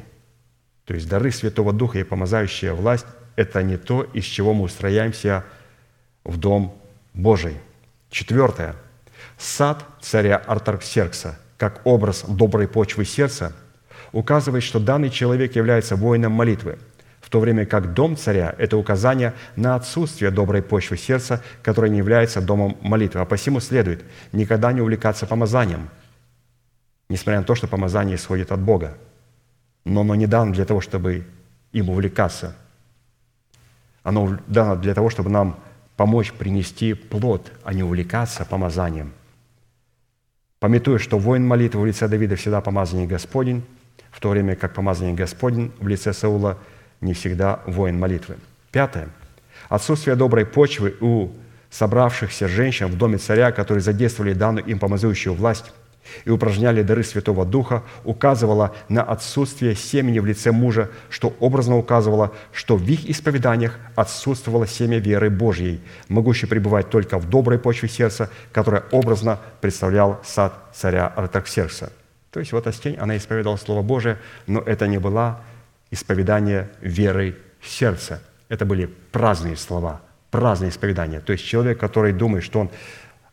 То есть дары Святого Духа и помазающая власть – это не то, из чего мы устрояемся в Дом Божий. Четвертое. Сад царя Артарксеркса, как образ доброй почвы сердца, указывает, что данный человек является воином молитвы – в то время как дом царя – это указание на отсутствие доброй почвы сердца, которая не является домом молитвы. А посему следует никогда не увлекаться помазанием, несмотря на то, что помазание исходит от Бога. Но оно не дано для того, чтобы им увлекаться. Оно дано для того, чтобы нам помочь принести плод, а не увлекаться помазанием. Пометуя, что воин молитвы в лице Давида всегда помазание Господень, в то время как помазание Господень в лице Саула – не всегда воин молитвы. Пятое. Отсутствие доброй почвы у собравшихся женщин в доме царя, которые задействовали данную им помазующую власть и упражняли дары Святого Духа, указывало на отсутствие семени в лице мужа, что образно указывало, что в их исповеданиях отсутствовало семя веры Божьей, могущей пребывать только в доброй почве сердца, которая образно представлял сад царя Артаксеркса. То есть вот Астень, она исповедовала Слово Божие, но это не была исповедание верой сердца. Это были праздные слова, праздные исповедания. То есть человек, который думает, что он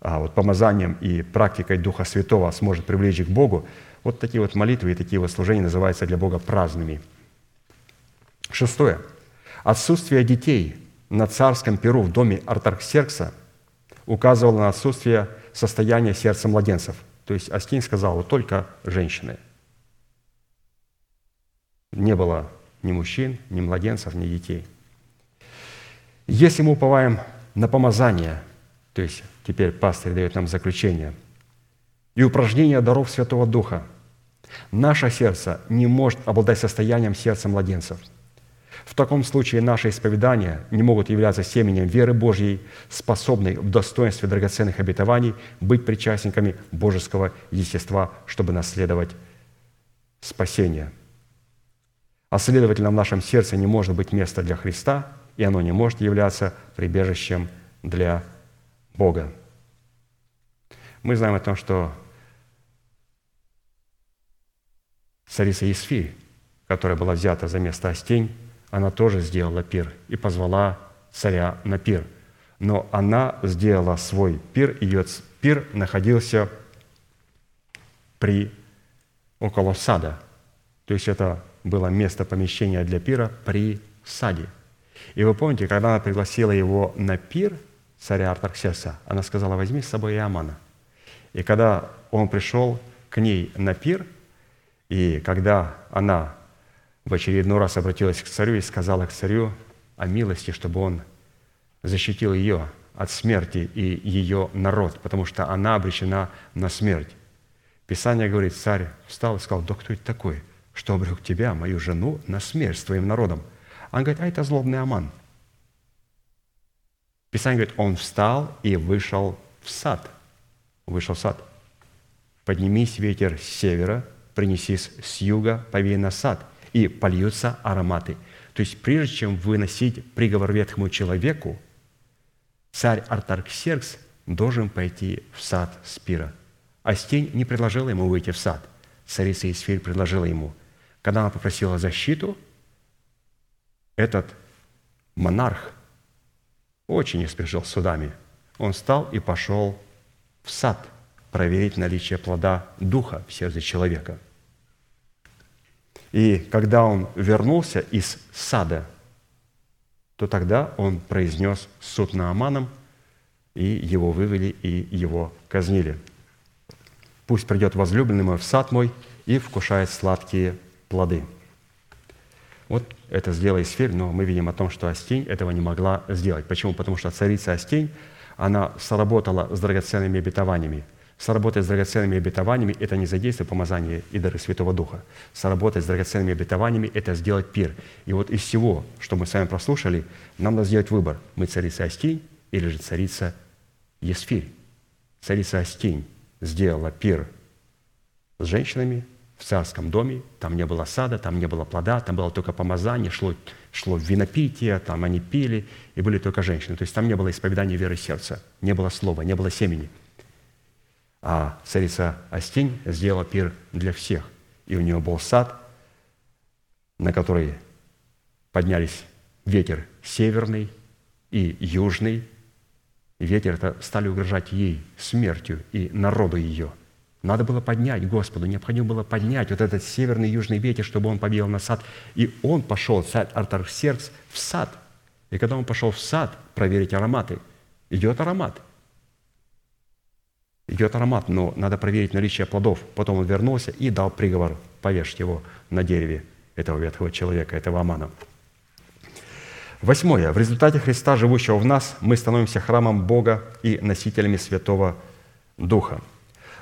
вот, помазанием и практикой Духа Святого сможет привлечь их к Богу, вот такие вот молитвы и такие вот служения называются для Бога праздными. Шестое. Отсутствие детей на царском перу в доме Артарксеркса указывало на отсутствие состояния сердца младенцев. То есть Астин сказал, вот только женщины – не было ни мужчин, ни младенцев, ни детей. Если мы уповаем на помазание, то есть теперь пастырь дает нам заключение, и упражнение даров Святого Духа, наше сердце не может обладать состоянием сердца младенцев. В таком случае наши исповедания не могут являться семенем веры Божьей, способной в достоинстве драгоценных обетований быть причастниками божеского естества, чтобы наследовать спасение – а следовательно, в нашем сердце не может быть места для Христа, и оно не может являться прибежищем для Бога. Мы знаем о том, что царица Исфирь, которая была взята за место Остень, она тоже сделала пир и позвала царя на пир. Но она сделала свой пир, ее пир находился при около сада. То есть это было место помещения для пира при саде. И вы помните, когда она пригласила его на пир, царя Артаксеса, она сказала, возьми с собой Иамана. И когда он пришел к ней на пир, и когда она в очередной раз обратилась к царю и сказала к царю о милости, чтобы он защитил ее от смерти и ее народ, потому что она обречена на смерть. Писание говорит, царь встал и сказал, да кто это такой – что обрек тебя, мою жену, на смерть с твоим народом. Он говорит, а это злобный Аман. Писание говорит, он встал и вышел в сад. Вышел в сад. Поднимись, ветер с севера, принесись с юга, повей на сад, и польются ароматы. То есть прежде чем выносить приговор ветхому человеку, царь Артарксеркс должен пойти в сад Спира. Астень не предложила ему выйти в сад. Царица Исфирь предложила ему – когда она попросила защиту, этот монарх очень не спешил судами. Он встал и пошел в сад проверить наличие плода духа в сердце человека. И когда он вернулся из сада, то тогда он произнес суд на Аманом, и его вывели, и его казнили. Пусть придет возлюбленный мой в сад мой и вкушает сладкие плоды. Вот это сделала Исфирь, но мы видим о том, что Астень этого не могла сделать. Почему? Потому что царица Астень, она сработала с драгоценными обетованиями, Соработать с драгоценными обетованиями – это не задействовать помазание и дары Святого Духа. Соработать с драгоценными обетованиями – это сделать пир. И вот из всего, что мы с вами прослушали, нам надо сделать выбор. Мы царица Астинь или же царица Есфирь. Царица Астинь сделала пир с женщинами в царском доме, там не было сада, там не было плода, там было только помазание, шло, шло винопитие, там они пили, и были только женщины. То есть там не было исповедания веры сердца, не было слова, не было семени. А царица Астинь сделала пир для всех. И у нее был сад, на который поднялись ветер северный и южный. И ветер это стали угрожать ей смертью и народу ее – надо было поднять Господу, необходимо было поднять вот этот северный и южный ветер, чтобы он побил на сад. И он пошел, царь Артарксеркс, в сад. И когда он пошел в сад проверить ароматы, идет аромат. Идет аромат, но надо проверить наличие плодов. Потом он вернулся и дал приговор, повешать его на дереве этого ветхого человека, этого Амана. Восьмое. В результате Христа, живущего в нас, мы становимся храмом Бога и носителями Святого Духа –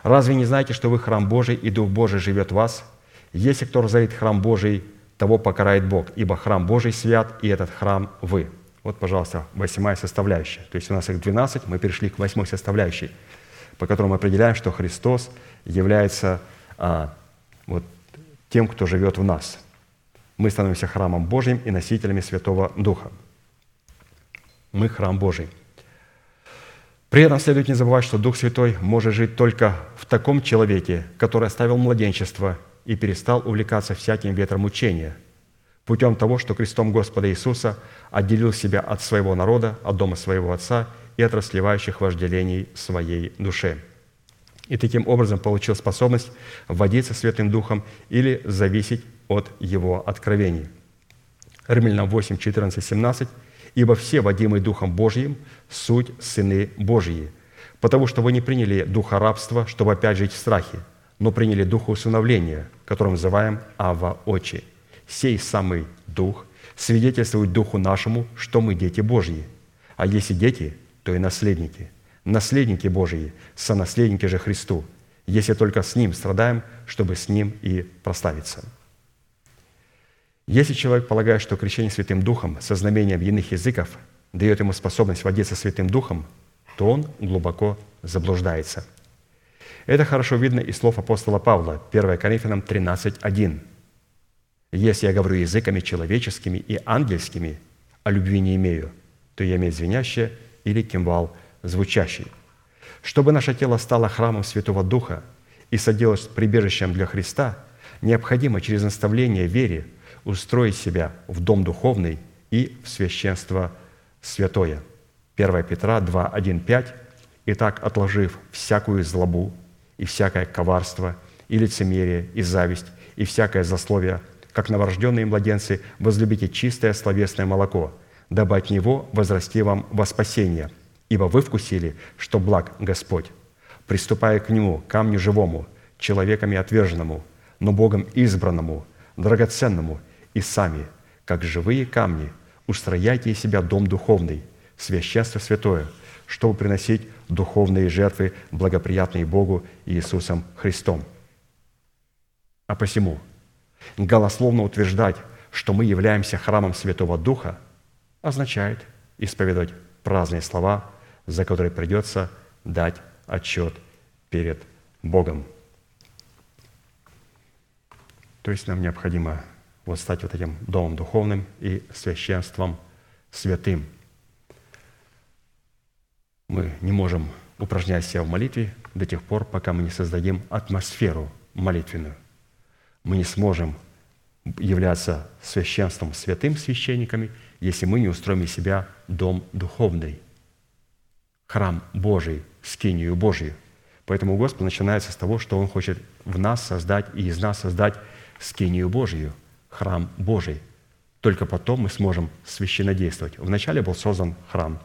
Разве не знаете, что вы храм Божий, и Дух Божий живет в вас? Если кто разорит храм Божий, того покарает Бог, ибо храм Божий свят, и этот храм вы». Вот, пожалуйста, восьмая составляющая. То есть у нас их 12, мы перешли к восьмой составляющей, по которой мы определяем, что Христос является а, вот, тем, кто живет в нас. Мы становимся храмом Божьим и носителями Святого Духа. Мы храм Божий – при этом следует не забывать, что Дух Святой может жить только в таком человеке, который оставил младенчество и перестал увлекаться всяким ветром учения, путем того, что крестом Господа Иисуса отделил себя от своего народа, от дома своего Отца и от расливающих вожделений своей душе. И таким образом получил способность вводиться Святым Духом или зависеть от Его откровений. Римлянам 8, 14, 17 Ибо все, водимые Духом Божьим, суть сыны Божьи. Потому что вы не приняли духа рабства, чтобы опять жить в страхе, но приняли духа усыновления, которым называем Ава Очи. Сей самый Дух свидетельствует Духу нашему, что мы дети Божьи. А если дети, то и наследники. Наследники Божьи, сонаследники же Христу, если только с Ним страдаем, чтобы с Ним и прославиться». Если человек полагает, что крещение Святым Духом со знамением иных языков дает ему способность водиться Святым Духом, то он глубоко заблуждается. Это хорошо видно из слов апостола Павла, 1 Коринфянам 13.1. «Если я говорю языками человеческими и ангельскими, а любви не имею, то я имею звенящее или кимвал звучащий. Чтобы наше тело стало храмом Святого Духа и соделалось прибежищем для Христа, необходимо через наставление вере – устроить себя в дом духовный и в священство святое. 1 Петра 2, 1, 5. «Итак, отложив всякую злобу и всякое коварство, и лицемерие, и зависть, и всякое засловие, как новорожденные младенцы, возлюбите чистое словесное молоко, дабы от него возрасти вам во спасение, ибо вы вкусили, что благ Господь, приступая к Нему, камню живому, человеками отверженному, но Богом избранному, драгоценному – и сами, как живые камни, устрояйте из себя дом духовный, священство святое, чтобы приносить духовные жертвы, благоприятные Богу и Иисусом Христом. А посему голословно утверждать, что мы являемся храмом Святого Духа, означает исповедовать праздные слова, за которые придется дать отчет перед Богом. То есть нам необходимо вот стать вот этим домом духовным и священством святым. Мы не можем упражнять себя в молитве до тех пор, пока мы не создадим атмосферу молитвенную. Мы не сможем являться священством святым священниками, если мы не устроим из себя дом духовный, храм Божий, скинию Божию. Поэтому Господь начинается с того, что Он хочет в нас создать и из нас создать скинию Божию – храм Божий. Только потом мы сможем священно действовать. Вначале был создан храм,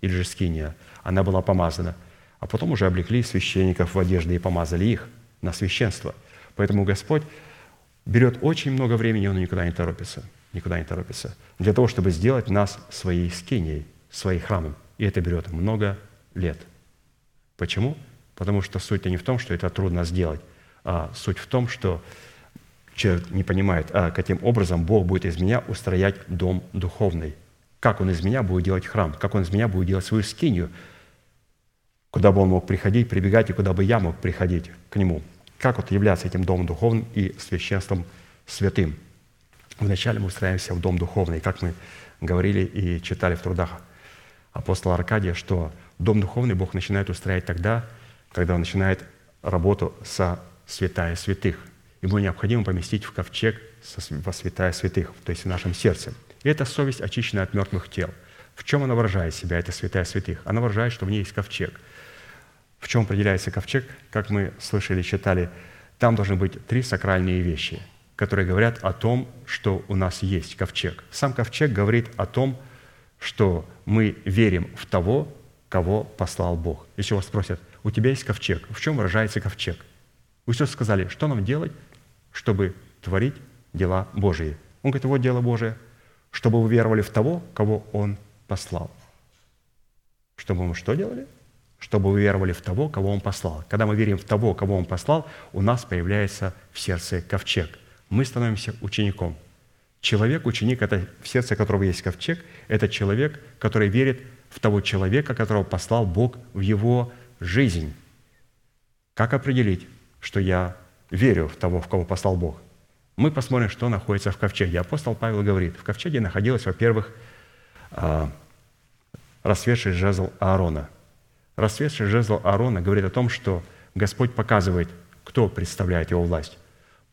или же скиния. Она была помазана. А потом уже облекли священников в одежды и помазали их на священство. Поэтому Господь берет очень много времени, Он никуда не торопится. Никуда не торопится. Для того, чтобы сделать нас своей скинией, своим храмом. И это берет много лет. Почему? Потому что суть-то не в том, что это трудно сделать, а суть в том, что человек не понимает, а каким образом Бог будет из меня устроять дом духовный. Как Он из меня будет делать храм, как Он из меня будет делать свою скинию, куда бы Он мог приходить, прибегать, и куда бы я мог приходить к Нему. Как вот являться этим домом духовным и священством святым. Вначале мы устраиваемся в дом духовный, как мы говорили и читали в трудах апостола Аркадия, что дом духовный Бог начинает устраивать тогда, когда Он начинает работу со святая святых. Ему необходимо поместить в ковчег во святая святых, то есть в нашем сердце. И это совесть, очищенная от мертвых тел. В чем она выражает себя, это святая святых? Она выражает, что в ней есть ковчег. В чем определяется ковчег? Как мы слышали, читали, там должны быть три сакральные вещи, которые говорят о том, что у нас есть ковчег. Сам ковчег говорит о том, что мы верим в того, кого послал Бог. Если вас спросят, у тебя есть ковчег, в чем выражается ковчег? Вы все сказали, что нам делать, чтобы творить дела Божии? Он говорит, вот дело Божие, чтобы вы веровали в того, кого Он послал. Чтобы мы что делали? Чтобы вы веровали в того, кого Он послал. Когда мы верим в того, кого Он послал, у нас появляется в сердце ковчег. Мы становимся учеником. Человек, ученик, это в сердце которого есть ковчег, это человек, который верит в того человека, которого послал Бог в его жизнь. Как определить, что я верю в того, в кого послал Бог? Мы посмотрим, что находится в ковчеге. Апостол Павел говорит, в ковчеге находилось, во-первых, а, расцветший жезл Аарона. Расцветший жезл Аарона говорит о том, что Господь показывает, кто представляет его власть.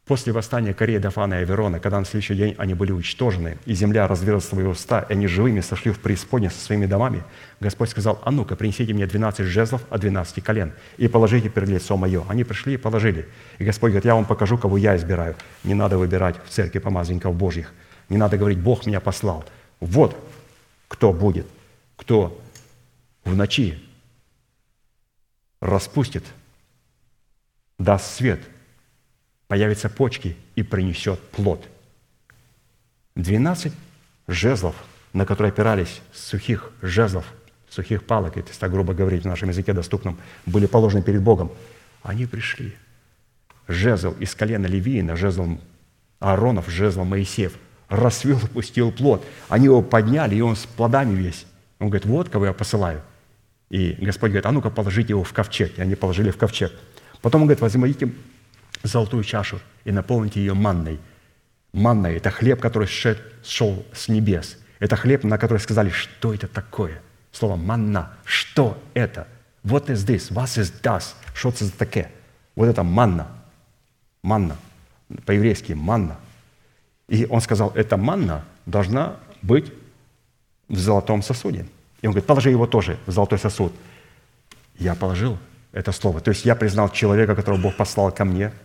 После восстания Кореи, Дафана и Аверона, когда на следующий день они были уничтожены, и земля разверзла свои уста, и они живыми сошли в преисподнее со своими домами, Господь сказал, а ну-ка, принесите мне 12 жезлов от 12 колен и положите перед лицо мое. Они пришли и положили. И Господь говорит, я вам покажу, кого я избираю. Не надо выбирать в церкви помазанников Божьих. Не надо говорить, Бог меня послал. Вот кто будет, кто в ночи распустит, даст свет – появятся почки и принесет плод. Двенадцать жезлов, на которые опирались сухих жезлов, сухих палок, это так грубо говорить в нашем языке доступном, были положены перед Богом. Они пришли. Жезл из колена Левиина, жезлом Ааронов, жезлом Моисеев, расцвел пустил плод. Они его подняли, и он с плодами весь. Он говорит, вот кого я посылаю. И Господь говорит, а ну-ка положите его в ковчег. И они положили в ковчег. Потом он говорит, возьмите золотую чашу и наполните ее манной. Манна – это хлеб, который шел с небес. Это хлеб, на который сказали, что это такое. Слово «манна». Что это? What is this? Was is das? Что это такое? Вот это манна. Манна. По-еврейски манна. И он сказал, эта манна должна быть в золотом сосуде. И он говорит, положи его тоже в золотой сосуд. Я положил это слово. То есть я признал человека, которого Бог послал ко мне –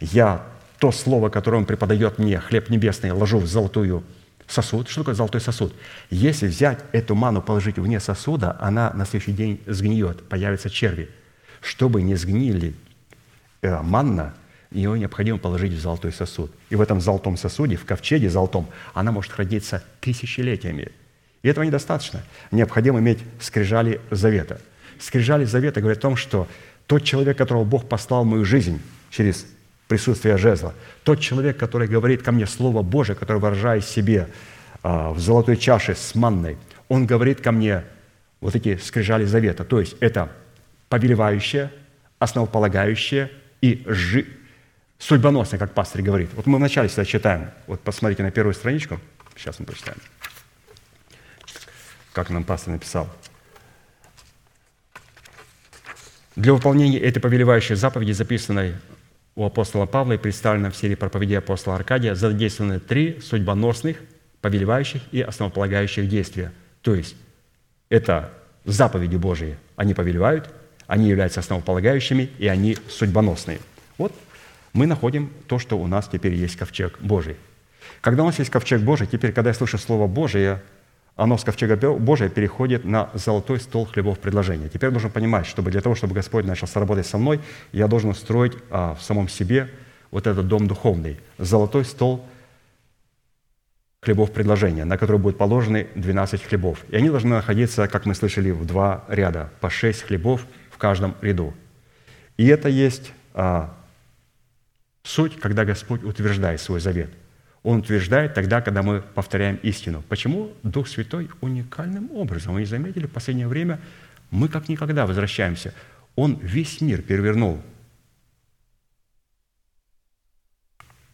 я то слово, которое Он преподает мне, хлеб небесный, ложу в золотую сосуд. Что такое золотой сосуд? Если взять эту ману, положить вне сосуда, она на следующий день сгниет, появятся черви. Чтобы не сгнили э, манна, ее необходимо положить в золотой сосуд. И в этом золотом сосуде, в ковчеге золотом, она может храниться тысячелетиями. И этого недостаточно. Необходимо иметь скрижали завета. Скрижали завета говорят о том, что тот человек, которого Бог послал в мою жизнь через присутствие жезла. Тот человек, который говорит ко мне Слово Божие, который выражает себе а, в золотой чаше с манной, он говорит ко мне вот эти скрижали завета. То есть это повелевающее, основополагающее и жи... судьбоносное, как пастор говорит. Вот мы вначале всегда читаем. Вот посмотрите на первую страничку. Сейчас мы прочитаем. Как нам пастор написал. Для выполнения этой повелевающей заповеди, записанной у апостола Павла и представлено в серии проповедей апостола Аркадия, задействованы три судьбоносных, повелевающих и основополагающих действия. То есть это заповеди Божии. Они повелевают, они являются основополагающими, и они судьбоносные. Вот мы находим то, что у нас теперь есть ковчег Божий. Когда у нас есть ковчег Божий, теперь, когда я слышу Слово Божие, оно с ковчега Божия переходит на золотой стол хлебов предложения. Теперь нужно понимать, чтобы для того, чтобы Господь начал работать со мной, я должен устроить а, в самом себе вот этот дом духовный, золотой стол хлебов предложения, на который будут положены 12 хлебов. И они должны находиться, как мы слышали, в два ряда, по 6 хлебов в каждом ряду. И это есть а, суть, когда Господь утверждает свой завет. Он утверждает тогда, когда мы повторяем истину. Почему Дух Святой уникальным образом? Вы не заметили, в последнее время мы как никогда возвращаемся. Он весь мир перевернул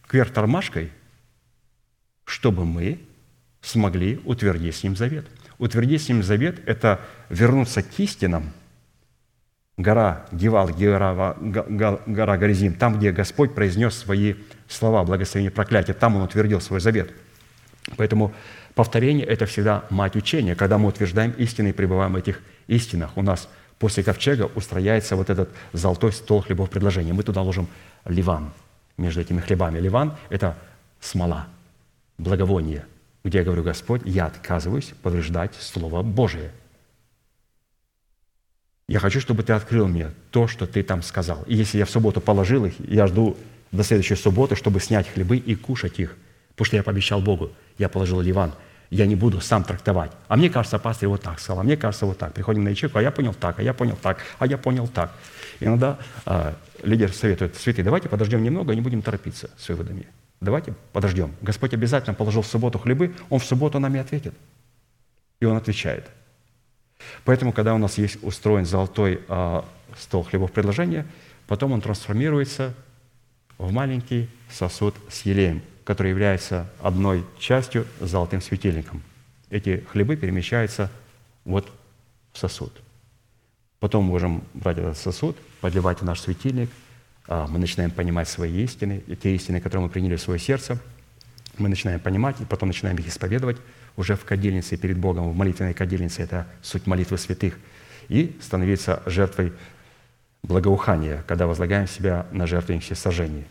кверх тормашкой, чтобы мы смогли утвердить с ним завет. Утвердить с ним завет – это вернуться к истинам – гора Гевал, гора, гора Горизим, там, где Господь произнес свои слова, благословения, проклятия, там Он утвердил свой завет. Поэтому повторение – это всегда мать учения. Когда мы утверждаем истины и пребываем в этих истинах, у нас после ковчега устрояется вот этот золотой стол хлебов предложения. Мы туда ложим ливан между этими хлебами. Ливан – это смола, благовоние, где я говорю, Господь, я отказываюсь повреждать Слово Божие – я хочу, чтобы ты открыл мне то, что ты там сказал. И если я в субботу положил их, я жду до следующей субботы, чтобы снять хлебы и кушать их. Потому что я пообещал Богу, я положил ливан, я не буду сам трактовать. А мне кажется, пастор вот так сказал, а мне кажется вот так. Приходим на ячейку, а я понял так, а я понял так, а я понял так. Иногда а, лидер советует, святые, давайте подождем немного, не будем торопиться с выводами. Давайте подождем. Господь обязательно положил в субботу хлебы, Он в субботу нам и ответит. И Он отвечает – Поэтому, когда у нас есть устроен золотой а, стол хлебов предложения, потом он трансформируется в маленький сосуд с елеем, который является одной частью золотым светильником. Эти хлебы перемещаются вот в сосуд. Потом можем брать этот сосуд, подливать в наш светильник, а, мы начинаем понимать свои истины, и те истины, которые мы приняли в свое сердце, мы начинаем понимать, и потом начинаем их исповедовать – уже в кадильнице перед Богом, в молитвенной кадильнице, это суть молитвы святых, и становиться жертвой благоухания, когда возлагаем себя на жертвеннике сожжений.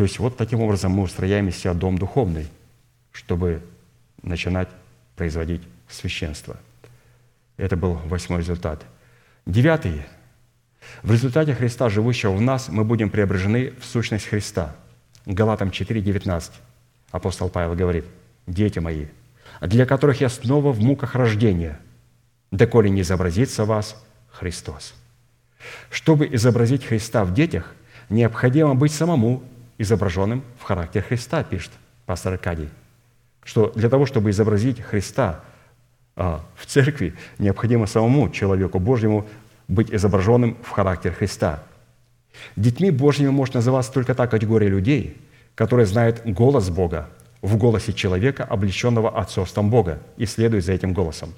То есть вот таким образом мы устрояем из себя дом духовный, чтобы начинать производить священство. Это был восьмой результат. Девятый. В результате Христа, живущего в нас, мы будем преображены в сущность Христа. Галатам 4, 19. Апостол Павел говорит – дети мои, для которых я снова в муках рождения, доколе не изобразится вас Христос. Чтобы изобразить Христа в детях, необходимо быть самому изображенным в характер Христа, пишет пастор Аркадий. Что для того, чтобы изобразить Христа а, в церкви, необходимо самому человеку Божьему быть изображенным в характер Христа. Детьми Божьими может называться только та категория людей, которые знают голос Бога, в голосе человека, облеченного отцовством Бога, и следует за этим голосом.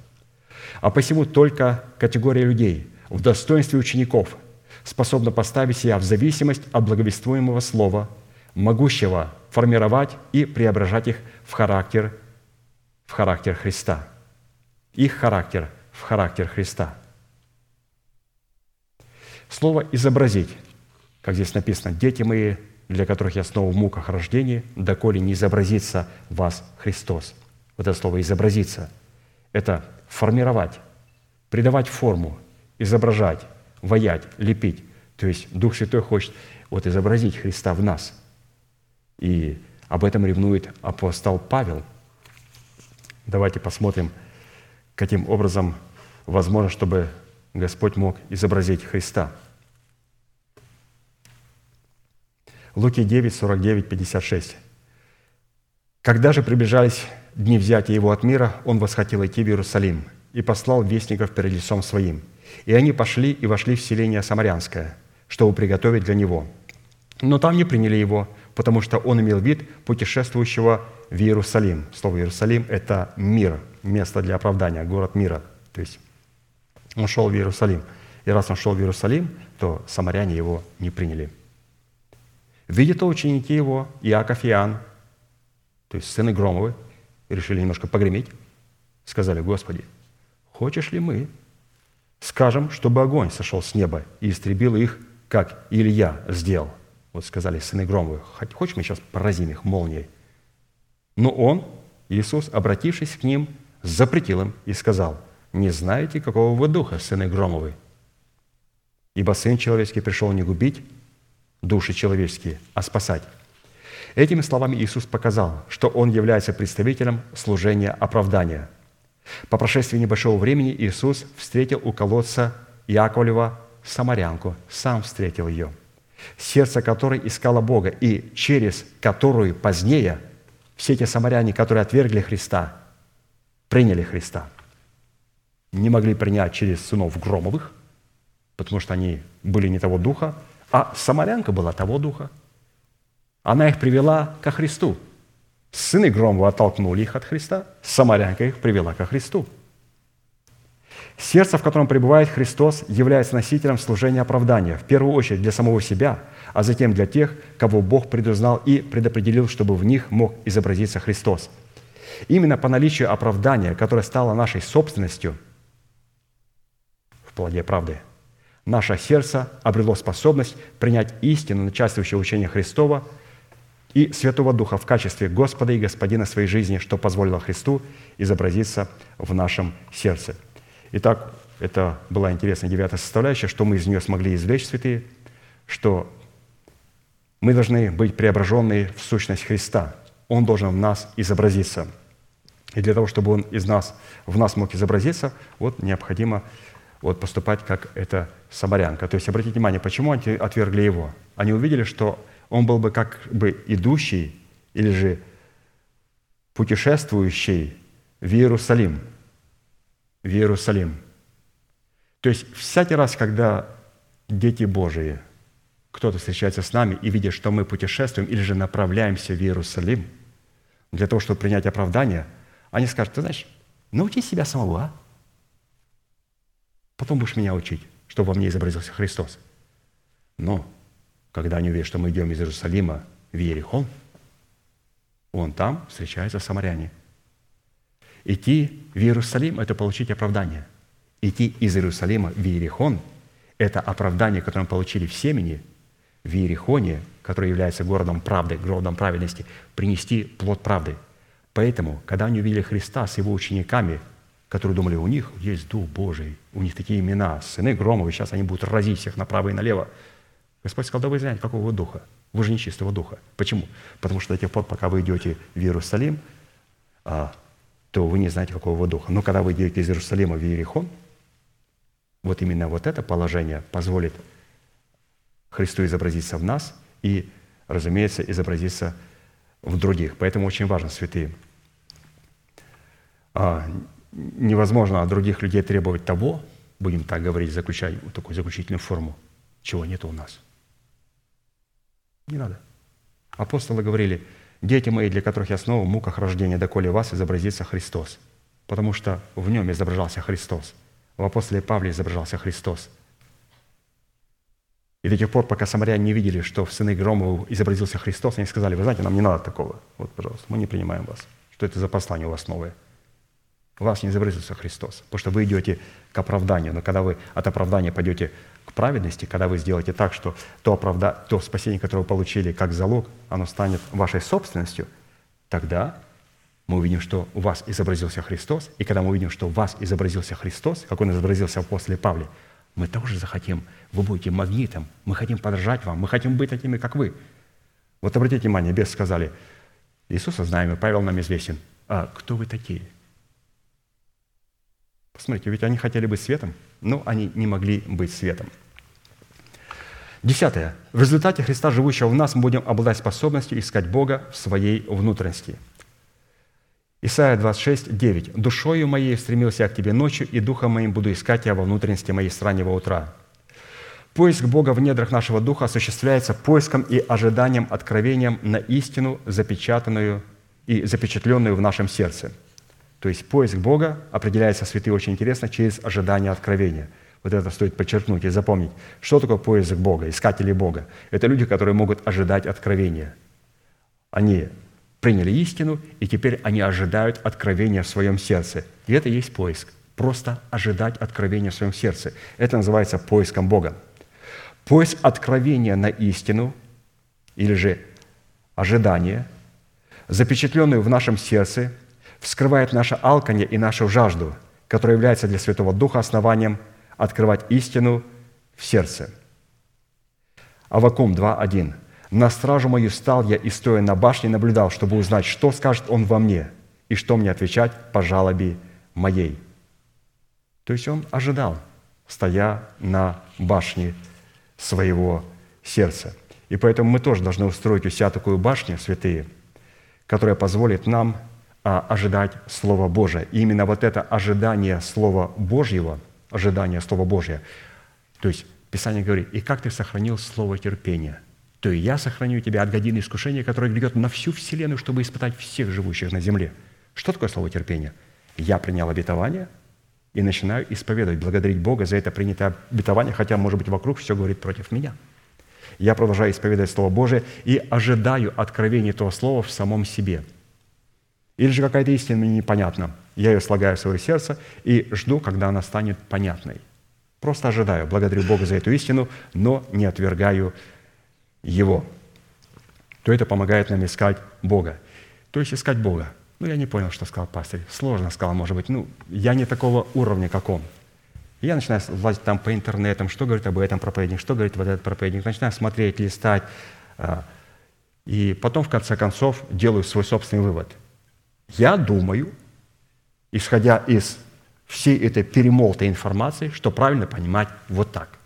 А посему только категория людей в достоинстве учеников способна поставить себя в зависимость от благовествуемого слова, могущего формировать и преображать их в характер, в характер Христа. Их характер в характер Христа. Слово «изобразить», как здесь написано, «дети мои, для которых я снова в муках рождения, доколе не изобразится вас Христос. Вот это слово «изобразиться» – это формировать, придавать форму, изображать, воять, лепить. То есть Дух Святой хочет вот изобразить Христа в нас. И об этом ревнует апостол Павел. Давайте посмотрим, каким образом возможно, чтобы Господь мог изобразить Христа – Луки 9, 49, 56. «Когда же приближались дни взятия его от мира, он восхотел идти в Иерусалим и послал вестников перед лицом своим. И они пошли и вошли в селение Самарянское, чтобы приготовить для него. Но там не приняли его, потому что он имел вид путешествующего в Иерусалим. Слово «Иерусалим» – это мир, место для оправдания, город мира. То есть он шел в Иерусалим. И раз он шел в Иерусалим, то самаряне его не приняли – Видят то ученики его, Иаков и Иоанн, то есть сыны Громовы, решили немножко погреметь. Сказали, Господи, хочешь ли мы, скажем, чтобы огонь сошел с неба и истребил их, как Илья сделал? Вот сказали сыны Громовы, хочешь мы сейчас поразим их молнией? Но он, Иисус, обратившись к ним, запретил им и сказал, не знаете, какого вы духа, сыны Громовы? Ибо Сын Человеческий пришел не губить, души человеческие, а спасать. Этими словами Иисус показал, что Он является представителем служения оправдания. По прошествии небольшого времени Иисус встретил у колодца Яковлева самарянку, сам встретил ее, сердце которой искало Бога, и через которую позднее все те самаряне, которые отвергли Христа, приняли Христа. Не могли принять через сынов Громовых, потому что они были не того духа, а самарянка была того духа. Она их привела ко Христу. Сыны Громова оттолкнули их от Христа, самарянка их привела ко Христу – Сердце, в котором пребывает Христос, является носителем служения оправдания, в первую очередь для самого себя, а затем для тех, кого Бог предузнал и предопределил, чтобы в них мог изобразиться Христос. Именно по наличию оправдания, которое стало нашей собственностью в плоде правды, наше сердце обрело способность принять истину, начальствующее учение Христова и Святого Духа в качестве Господа и Господина своей жизни, что позволило Христу изобразиться в нашем сердце – Итак, это была интересная девятая составляющая, что мы из нее смогли извлечь, святые, что мы должны быть преображенные в сущность Христа. Он должен в нас изобразиться. И для того, чтобы Он из нас, в нас мог изобразиться, вот необходимо вот поступать как эта самарянка. То есть обратите внимание, почему они отвергли его? Они увидели, что он был бы как бы идущий или же путешествующий в Иерусалим – в Иерусалим. То есть всякий раз, когда дети Божии, кто-то встречается с нами и видит, что мы путешествуем или же направляемся в Иерусалим для того, чтобы принять оправдание, они скажут, ты знаешь, научи себя самого, а? Потом будешь меня учить, чтобы во мне изобразился Христос. Но когда они увидят, что мы идем из Иерусалима в Иерихон, он там встречается с самаряне – Идти в Иерусалим – это получить оправдание. Идти из Иерусалима в Иерихон – это оправдание, которое мы получили в семени, в Иерихоне, который является городом правды, городом праведности, принести плод правды. Поэтому, когда они увидели Христа с его учениками, которые думали, у них есть Дух Божий, у них такие имена, сыны Громовы, сейчас они будут разить всех направо и налево. Господь сказал, да вы знаете, какого вы духа? Вы же нечистого духа. Почему? Потому что до тех пор, пока вы идете в Иерусалим, а, то вы не знаете, какого духа. Но когда вы идете из Иерусалима в Иерихон, вот именно вот это положение позволит Христу изобразиться в нас и, разумеется, изобразиться в других. Поэтому очень важно, святые, а, невозможно от других людей требовать того, будем так говорить, заключать вот такую заключительную форму, чего нет у нас. Не надо. Апостолы говорили – Дети мои, для которых я снова в муках рождения, доколе вас изобразится Христос. Потому что в нем изображался Христос. В апостоле Павле изображался Христос. И до тех пор, пока самаряне не видели, что в сыны Громову изобразился Христос, они сказали, вы знаете, нам не надо такого. Вот, пожалуйста, мы не принимаем вас. Что это за послание у вас новое? У вас не изобразился Христос, потому что вы идете к оправданию. Но когда вы от оправдания пойдете к праведности, когда вы сделаете так, что то, оправда... то спасение, которое вы получили как залог, оно станет вашей собственностью, тогда мы увидим, что у вас изобразился Христос, и когда мы увидим, что у вас изобразился Христос, как Он изобразился после Павле, мы тоже захотим, вы будете магнитом, мы хотим подражать вам, мы хотим быть такими, как вы. Вот обратите внимание, без сказали, Иисуса знаем, и Павел нам известен. А кто вы такие? Посмотрите, ведь они хотели быть светом, но они не могли быть светом. Десятое. В результате Христа, живущего в нас, мы будем обладать способностью искать Бога в своей внутренности. Исайя 26, 9. «Душою моей стремился я к Тебе ночью, и духом моим буду искать Я во внутренности моей с раннего утра». Поиск Бога в недрах нашего духа осуществляется поиском и ожиданием, откровением на истину, запечатанную и запечатленную в нашем сердце – то есть поиск Бога определяется, святые, очень интересно, через ожидание откровения. Вот это стоит подчеркнуть и запомнить. Что такое поиск Бога, искатели Бога? Это люди, которые могут ожидать откровения. Они приняли истину, и теперь они ожидают откровения в своем сердце. И это и есть поиск. Просто ожидать откровения в своем сердце. Это называется поиском Бога. Поиск откровения на истину, или же ожидание, запечатленную в нашем сердце, вскрывает наше алканье и нашу жажду, которая является для Святого Духа основанием открывать истину в сердце. Авакум 2.1. «На стражу мою стал я и, стоя на башне, наблюдал, чтобы узнать, что скажет он во мне, и что мне отвечать по жалобе моей». То есть он ожидал, стоя на башне своего сердца. И поэтому мы тоже должны устроить у себя такую башню, святые, которая позволит нам ожидать Слова Божия. И именно вот это ожидание Слова Божьего, ожидание Слова Божьего, то есть Писание говорит, «И как ты сохранил Слово терпения, то и я сохраню тебя от годины искушения, которое грядет на всю вселенную, чтобы испытать всех живущих на земле». Что такое слово терпения? Я принял обетование и начинаю исповедовать, благодарить Бога за это принятое обетование, хотя, может быть, вокруг все говорит против меня. Я продолжаю исповедовать Слово Божие и ожидаю откровения этого Слова в самом себе – или же какая-то истина мне непонятна. Я ее слагаю в свое сердце и жду, когда она станет понятной. Просто ожидаю, благодарю Бога за эту истину, но не отвергаю Его. То это помогает нам искать Бога. То есть искать Бога. Ну, я не понял, что сказал пастор. Сложно сказал, может быть. Ну, я не такого уровня, как он. Я начинаю лазить там по интернетам, что говорит об этом проповедник, что говорит вот этот проповедник. Начинаю смотреть, листать. А, и потом, в конце концов, делаю свой собственный вывод – я думаю, исходя из всей этой перемолотой информации, что правильно понимать вот так.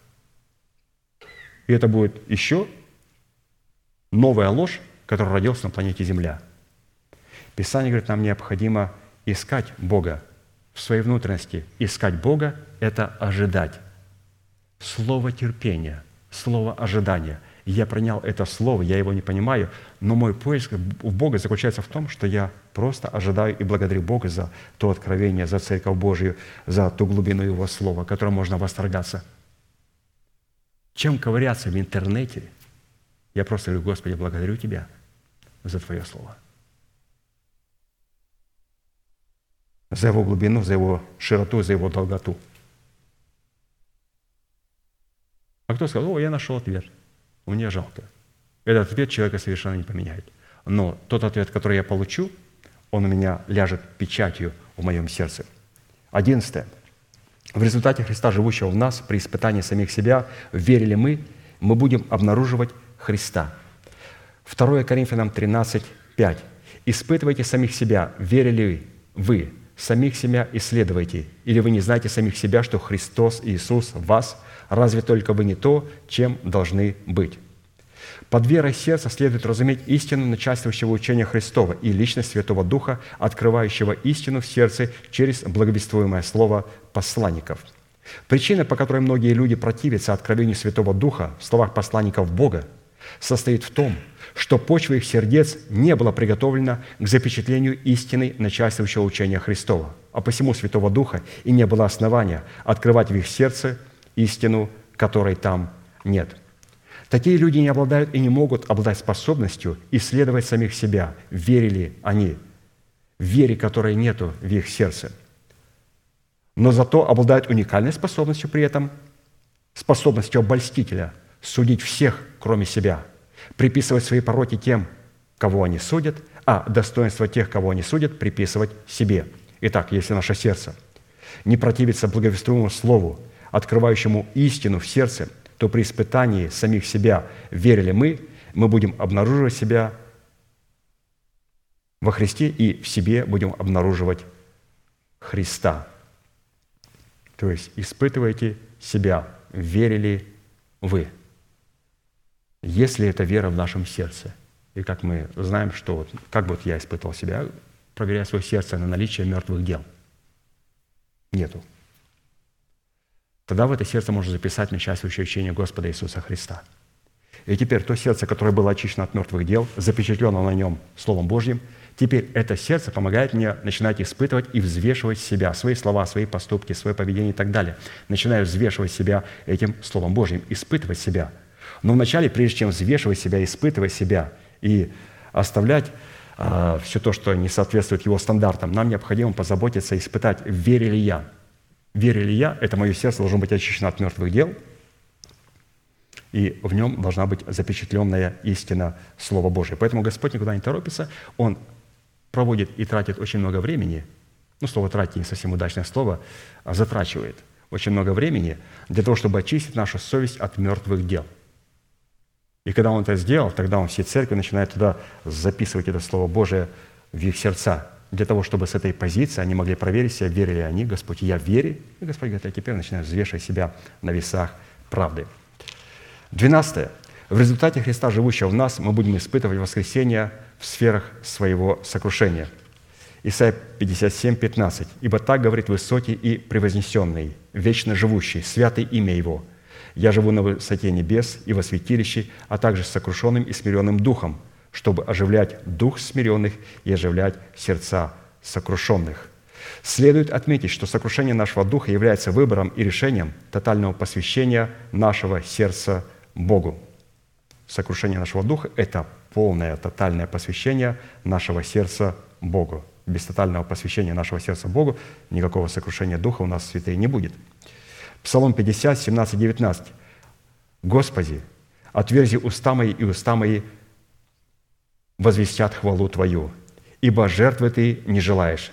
И это будет еще новая ложь, которая родилась на планете Земля. Писание говорит, нам необходимо искать Бога в своей внутренности. Искать Бога – это ожидать. Слово терпения, слово ожидания – я принял это слово, я его не понимаю, но мой поиск в Бога заключается в том, что я просто ожидаю и благодарю Бога за то откровение, за Церковь Божию, за ту глубину Его Слова, которым можно восторгаться. Чем ковыряться в интернете, я просто говорю, Господи, благодарю Тебя за Твое Слово. За его глубину, за его широту, за его долготу. А кто сказал, о, я нашел ответ – мне жалко. Этот ответ человека совершенно не поменяет. Но тот ответ, который я получу, он у меня ляжет печатью в моем сердце. Одиннадцатое. В результате Христа, живущего в нас, при испытании самих себя, верили мы, мы будем обнаруживать Христа. 2 Коринфянам 13, 5. «Испытывайте самих себя, верили вы, самих себя исследуйте, или вы не знаете самих себя, что Христос Иисус вас, разве только вы не то, чем должны быть. Под верой сердца следует разуметь истину начальствующего учения Христова и личность Святого Духа, открывающего истину в сердце через благовествуемое слово посланников. Причина, по которой многие люди противятся откровению Святого Духа в словах посланников Бога, состоит в том, что почва их сердец не была приготовлена к запечатлению истины начальствующего учения Христова, а посему Святого Духа и не было основания открывать в их сердце истину, которой там нет. Такие люди не обладают и не могут обладать способностью исследовать самих себя, верили они, вере, которой нету в их сердце. Но зато обладают уникальной способностью при этом, способностью обольстителя судить всех, кроме себя, приписывать свои пороки тем, кого они судят, а достоинство тех, кого они судят, приписывать себе. Итак, если наше сердце не противится благовествуемому слову, открывающему истину в сердце, то при испытании самих себя верили мы, мы будем обнаруживать себя во Христе и в себе будем обнаруживать Христа. То есть испытывайте себя, верили вы. Если это вера в нашем сердце, и как мы знаем, что вот, как вот я испытывал себя, проверяя свое сердце на наличие мертвых дел. Нету тогда в это сердце можно записать начальствующее учение Господа Иисуса Христа. И теперь то сердце, которое было очищено от мертвых дел, запечатлено на нем Словом Божьим, теперь это сердце помогает мне начинать испытывать и взвешивать себя, свои слова, свои поступки, свое поведение и так далее. Начинаю взвешивать себя этим Словом Божьим, испытывать себя. Но вначале, прежде чем взвешивать себя, испытывать себя и оставлять а, все то, что не соответствует его стандартам, нам необходимо позаботиться, испытать, верю ли я – верю ли я, это мое сердце должно быть очищено от мертвых дел, и в нем должна быть запечатленная истина Слова Божия. Поэтому Господь никуда не торопится, Он проводит и тратит очень много времени, ну, слово «тратить» не совсем удачное слово, а затрачивает очень много времени для того, чтобы очистить нашу совесть от мертвых дел. И когда Он это сделал, тогда Он всей церкви начинает туда записывать это Слово Божие в их сердца – для того, чтобы с этой позиции они могли проверить себя, верили они, Господь, я верю. И Господь говорит, а теперь начинаю взвешивать себя на весах правды. Двенадцатое. В результате Христа, живущего в нас, мы будем испытывать воскресение в сферах своего сокрушения. Исайя 57, 15. «Ибо так говорит высокий и превознесенный, вечно живущий, святый имя Его. Я живу на высоте небес и во святилище, а также с сокрушенным и смиренным духом, чтобы оживлять дух смиренных и оживлять сердца сокрушенных». Следует отметить, что сокрушение нашего духа является выбором и решением тотального посвящения нашего сердца Богу. Сокрушение нашего духа – это полное, тотальное посвящение нашего сердца Богу. Без тотального посвящения нашего сердца Богу никакого сокрушения духа у нас святые не будет. Псалом 50, 17, 19. «Господи, отверзи уста мои, и уста мои возвестят хвалу Твою, ибо жертвы Ты не желаешь,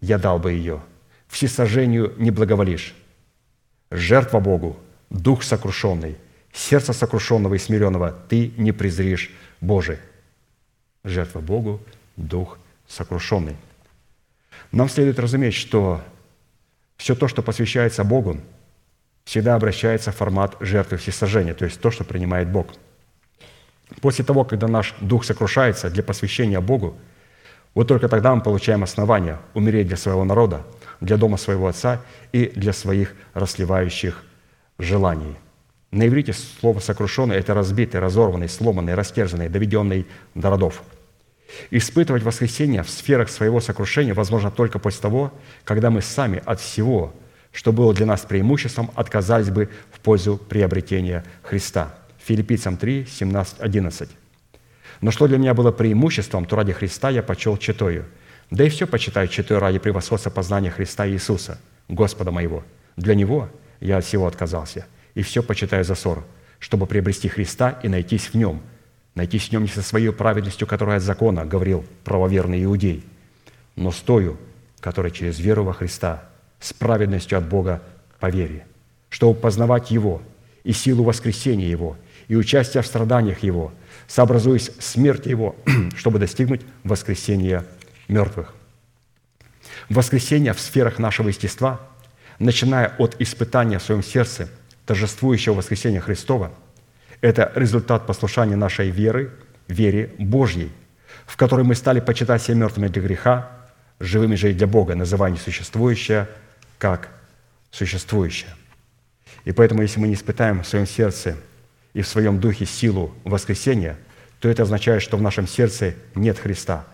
я дал бы ее. Всесожжению не благоволишь. Жертва Богу, дух сокрушенный, сердце сокрушенного и смиренного ты не презришь, Боже. Жертва Богу, дух сокрушенный. Нам следует разуметь, что все то, что посвящается Богу, всегда обращается в формат жертвы всесожжения, то есть то, что принимает Бог. После того, когда наш дух сокрушается для посвящения Богу – вот только тогда мы получаем основания умереть для своего народа, для дома своего отца и для своих расливающих желаний. На иврите слово «сокрушенный» – это разбитый, разорванный, сломанный, растерзанный, доведенный до родов. Испытывать воскресение в сферах своего сокрушения возможно только после того, когда мы сами от всего, что было для нас преимуществом, отказались бы в пользу приобретения Христа. Филиппийцам 3, 17, 11. Но что для меня было преимуществом, то ради Христа я почел читою. Да и все почитаю читаю ради превосходства познания Христа Иисуса, Господа моего. Для Него я от всего отказался, и все почитаю за ссор, чтобы приобрести Христа и найтись в Нем. Найтись в Нем не со своей праведностью, которая от закона, говорил правоверный иудей, но с тою, которая через веру во Христа, с праведностью от Бога по вере, чтобы познавать Его и силу воскресения Его, и участие в страданиях Его – сообразуясь смерти Его, <clears throat> чтобы достигнуть воскресения мертвых. Воскресение в сферах нашего естества, начиная от испытания в своем сердце торжествующего воскресения Христова, это результат послушания нашей веры, вере Божьей, в которой мы стали почитать себя мертвыми для греха, живыми же и для Бога, называя несуществующее как существующее. И поэтому, если мы не испытаем в своем сердце – и в своем духе силу воскресения, то это означает, что в нашем сердце нет Христа.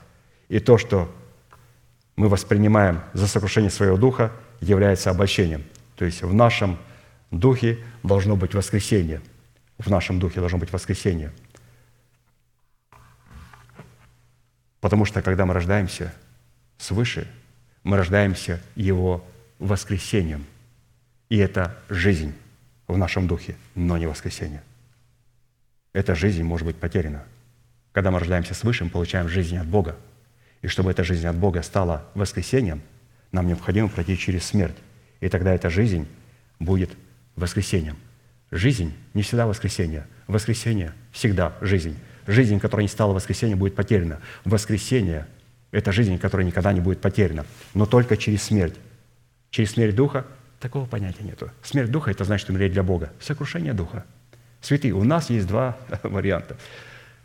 И то, что мы воспринимаем за сокрушение своего духа, является обольщением. То есть в нашем духе должно быть воскресение. В нашем духе должно быть воскресение. Потому что когда мы рождаемся свыше, мы рождаемся Его воскресением. И это жизнь в нашем духе, но не воскресение – эта жизнь может быть потеряна. Когда мы рождаемся свыше, мы получаем жизнь от Бога. И чтобы эта жизнь от Бога стала воскресением, нам необходимо пройти через смерть. И тогда эта жизнь будет воскресением. Жизнь не всегда воскресение. Воскресение всегда жизнь. Жизнь, которая не стала воскресением, будет потеряна. Воскресение – это жизнь, которая никогда не будет потеряна, но только через смерть. Через смерть Духа такого понятия нету. Смерть Духа – это значит умереть для Бога. Сокрушение Духа – Святые, у нас есть два <laughs> варианта.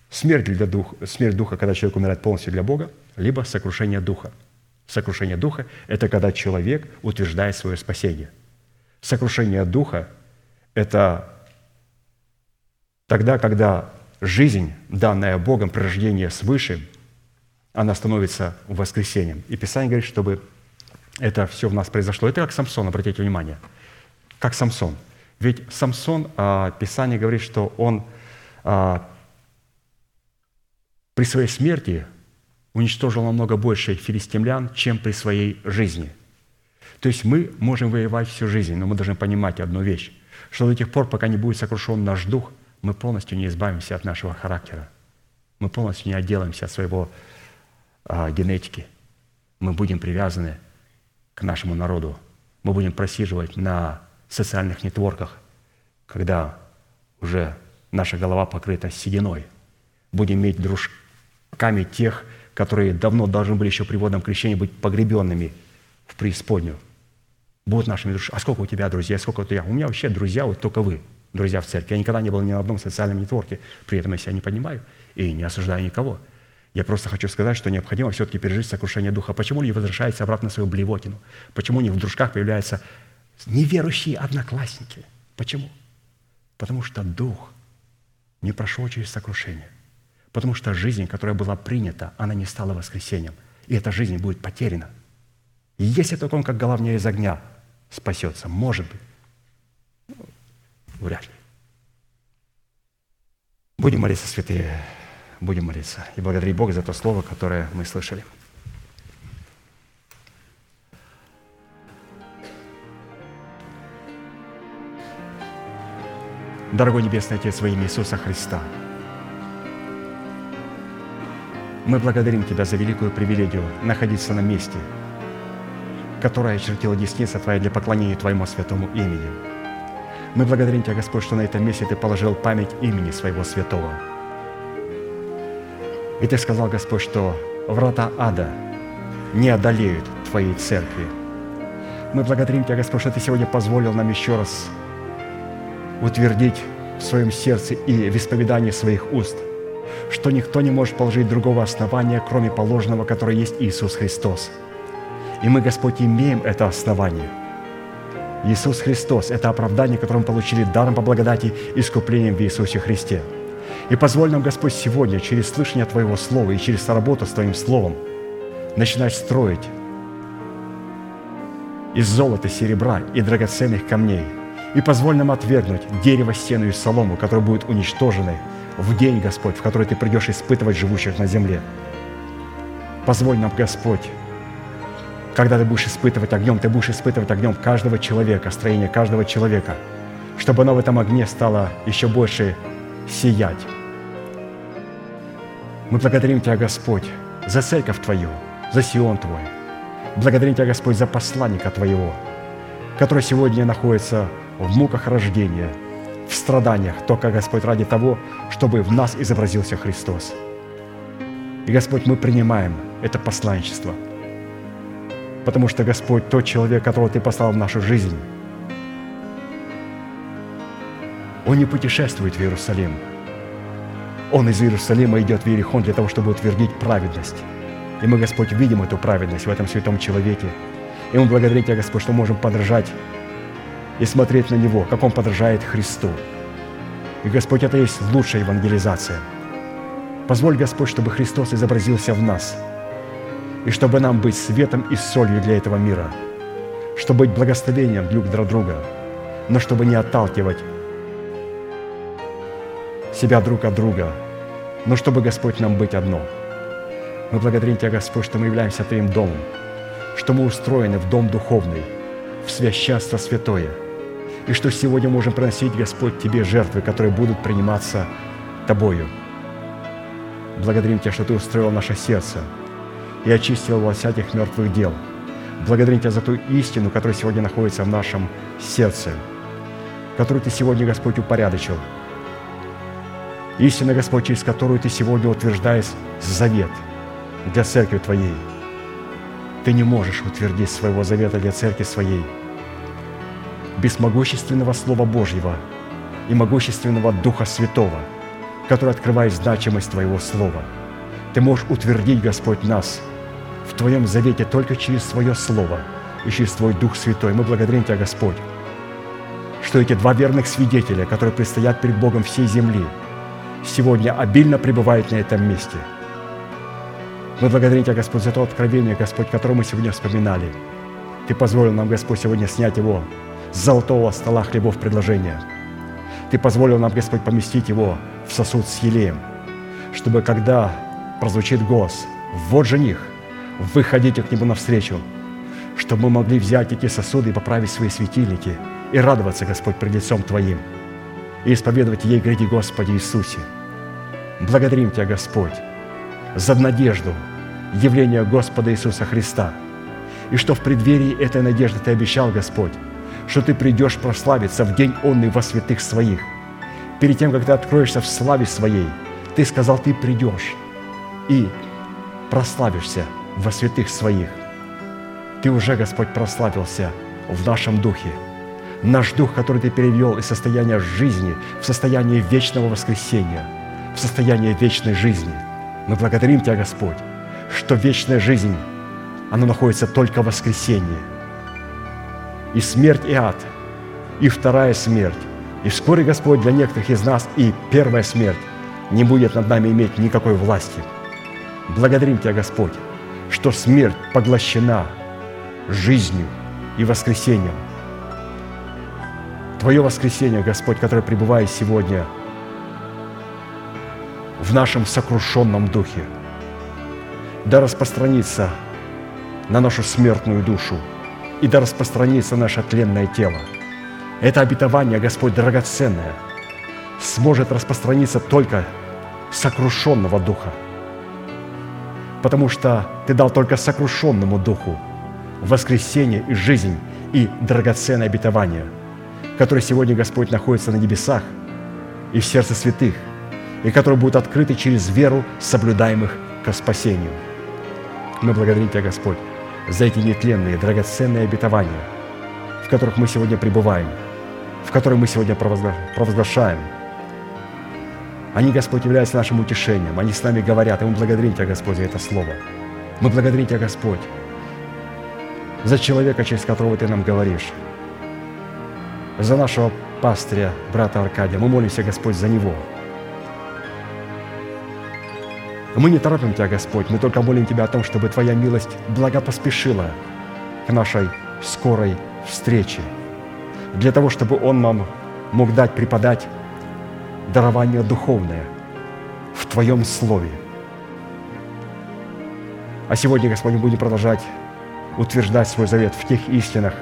Смерть, для духа, смерть духа, когда человек умирает полностью для Бога, либо сокрушение духа. Сокрушение духа – это когда человек утверждает свое спасение. Сокрушение духа – это тогда, когда жизнь, данная Богом при рождении свыше, она становится воскресением. И Писание говорит, чтобы это все в нас произошло. Это как Самсон, обратите внимание. Как Самсон – ведь Самсон, а, Писание говорит, что он а, при своей смерти уничтожил намного больше филистимлян, чем при своей жизни. То есть мы можем воевать всю жизнь, но мы должны понимать одну вещь, что до тех пор, пока не будет сокрушен наш дух, мы полностью не избавимся от нашего характера. Мы полностью не отделаемся от своего а, генетики. Мы будем привязаны к нашему народу. Мы будем просиживать на социальных нетворках, когда уже наша голова покрыта сединой. Будем иметь дружками тех, которые давно должны были еще при водном крещении быть погребенными в преисподнюю, будут нашими друзьями. А сколько у тебя друзей, сколько у тебя? У меня вообще друзья, вот только вы, друзья в церкви. Я никогда не был ни на одном социальном нетворке, при этом я себя не поднимаю и не осуждаю никого. Я просто хочу сказать, что необходимо все-таки пережить сокрушение духа. Почему не возвращается обратно в свою блевотину? Почему не в дружках появляются неверующие одноклассники? Почему? Потому что дух не прошел через сокрушение. Потому что жизнь, которая была принята, она не стала воскресением. И эта жизнь будет потеряна. И если только он, как головня из огня, спасется, может быть, ну, вряд ли. Будем молиться, святые, будем молиться. И благодарить Бога за то слово, которое мы слышали. Дорогой Небесный Отец, во имя Иисуса Христа, мы благодарим Тебя за великую привилегию находиться на месте, которое очертила десница Твоя для поклонения Твоему святому имени. Мы благодарим Тебя, Господь, что на этом месте Ты положил память имени Своего святого. И Ты сказал, Господь, что врата ада не одолеют Твоей церкви. Мы благодарим Тебя, Господь, что Ты сегодня позволил нам еще раз утвердить в своем сердце и в исповедании своих уст, что никто не может положить другого основания, кроме положенного, которое есть Иисус Христос. И мы, Господь, имеем это основание. Иисус Христос – это оправдание, которое мы получили даром по благодати искуплением в Иисусе Христе. И позволь нам, Господь, сегодня через слышание Твоего Слова и через работу с Твоим Словом начинать строить из золота, серебра и драгоценных камней – и позволь нам отвергнуть дерево, стену и солому, которые будут уничтожены в день, Господь, в который Ты придешь испытывать живущих на земле. Позволь нам, Господь, когда Ты будешь испытывать огнем, Ты будешь испытывать огнем каждого человека, строение каждого человека, чтобы оно в этом огне стало еще больше сиять. Мы благодарим Тебя, Господь, за церковь Твою, за Сион Твой. Благодарим Тебя, Господь, за посланника Твоего, который сегодня находится в муках рождения, в страданиях, только, Господь, ради того, чтобы в нас изобразился Христос. И, Господь, мы принимаем это посланничество, потому что, Господь, тот человек, которого Ты послал в нашу жизнь, он не путешествует в Иерусалим. Он из Иерусалима идет в Иерихон для того, чтобы утвердить праведность. И мы, Господь, видим эту праведность в этом святом человеке. И мы благодарим Тебя, Господь, что можем подражать и смотреть на Него, как Он подражает Христу. И, Господь, это есть лучшая евангелизация. Позволь, Господь, чтобы Христос изобразился в нас, и чтобы нам быть светом и солью для этого мира, чтобы быть благословением друг для друга, но чтобы не отталкивать себя друг от друга, но чтобы, Господь, нам быть одно. Мы благодарим Тебя, Господь, что мы являемся Твоим домом, что мы устроены в дом духовный, в священство святое – и что сегодня можем приносить, Господь, Тебе жертвы, которые будут приниматься Тобою. Благодарим Тебя, что Ты устроил наше сердце и очистил его от всяких мертвых дел. Благодарим Тебя за ту истину, которая сегодня находится в нашем сердце, которую Ты сегодня, Господь, упорядочил. Истина, Господь, через которую Ты сегодня утверждаешь завет для церкви Твоей. Ты не можешь утвердить своего завета для церкви своей – без могущественного Слова Божьего и могущественного Духа Святого, который открывает значимость Твоего Слова. Ты можешь утвердить, Господь, нас в Твоем завете только через Свое Слово и через Твой Дух Святой. Мы благодарим Тебя, Господь, что эти два верных свидетеля, которые предстоят перед Богом всей земли, сегодня обильно пребывают на этом месте. Мы благодарим Тебя, Господь, за то откровение, Господь, которое мы сегодня вспоминали. Ты позволил нам, Господь, сегодня снять его золотого стола хлебов предложения. Ты позволил нам, Господь, поместить его в сосуд с елеем, чтобы когда прозвучит голос «Вот жених!», выходите к нему навстречу, чтобы мы могли взять эти сосуды и поправить свои светильники и радоваться, Господь, пред лицом Твоим и исповедовать ей греди Господи Иисусе. Благодарим Тебя, Господь, за надежду явления Господа Иисуса Христа, и что в преддверии этой надежды Ты обещал, Господь, что ты придешь прославиться в день онный во святых своих. Перед тем, как ты откроешься в славе своей, ты сказал, ты придешь и прославишься во святых своих. Ты уже, Господь, прославился в нашем духе. Наш дух, который Ты перевел из состояния жизни в состояние вечного воскресения, в состояние вечной жизни. Мы благодарим Тебя, Господь, что вечная жизнь, она находится только в воскресении. И смерть, и ад, и вторая смерть, и вскоре, Господь, для некоторых из нас и первая смерть не будет над нами иметь никакой власти. Благодарим Тебя, Господь, что смерть поглощена жизнью и воскресением. Твое воскресение, Господь, которое пребывает сегодня в нашем сокрушенном духе, да распространится на нашу смертную душу и да распространится наше тленное тело. Это обетование, Господь, драгоценное, сможет распространиться только сокрушенного духа – потому что Ты дал только сокрушенному духу воскресение и жизнь и драгоценное обетование, которое сегодня Господь находится на небесах и в сердце святых, и которые будут открыты через веру соблюдаемых к спасению. Мы благодарим Тебя, Господь, за эти нетленные, драгоценные обетования, в которых мы сегодня пребываем, в которых мы сегодня провозглашаем – они, Господь, являются нашим утешением. Они с нами говорят, и мы благодарим Тебя, Господь, за это слово. Мы благодарим Тебя, Господь, за человека, через которого Ты нам говоришь, за нашего пастыря, брата Аркадия. Мы молимся, Господь, за него. Мы не торопим Тебя, Господь, мы только молим Тебя о том, чтобы Твоя милость благопоспешила к нашей скорой встрече, для того, чтобы Он нам мог дать, преподать дарование духовное в Твоем Слове. А сегодня, Господь, мы будем продолжать утверждать свой завет в тех истинах,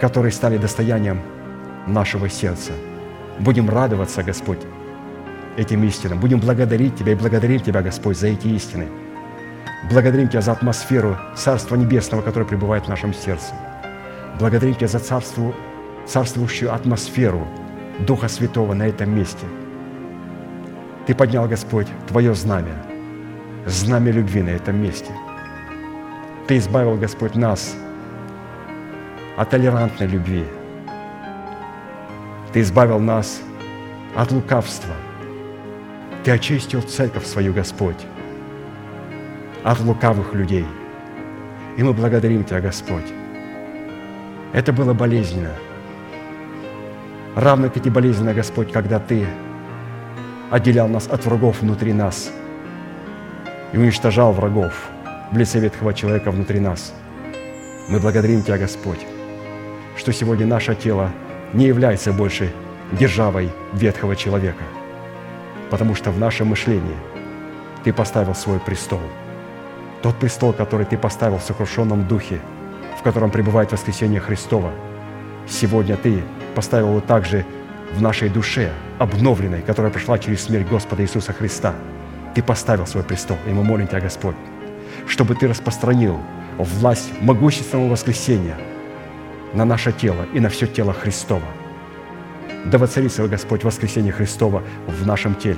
которые стали достоянием нашего сердца. Будем радоваться, Господь, этим истинам. Будем благодарить Тебя и благодарим Тебя, Господь, за эти истины. Благодарим Тебя за атмосферу Царства Небесного, которое пребывает в нашем сердце. Благодарим Тебя за царству, царствующую атмосферу Духа Святого на этом месте – ты поднял, Господь, Твое знамя, знамя любви на этом месте. Ты избавил, Господь, нас от толерантной любви. Ты избавил нас от лукавства. Ты очистил церковь свою, Господь, от лукавых людей. И мы благодарим Тебя, Господь. Это было болезненно. Равно как и болезненно, Господь, когда Ты отделял нас от врагов внутри нас и уничтожал врагов в лице ветхого человека внутри нас. Мы благодарим Тебя, Господь, что сегодня наше тело не является больше державой ветхого человека, потому что в нашем мышлении Ты поставил свой престол. Тот престол, который Ты поставил в сокрушенном духе, в котором пребывает воскресение Христова, сегодня Ты поставил его также в нашей душе, обновленной, которая прошла через смерть Господа Иисуса Христа. Ты поставил свой престол, и мы молим Тебя, Господь, чтобы Ты распространил власть могущественного воскресения на наше тело и на все тело Христова. Да воцарится, Господь, воскресение Христова в нашем теле.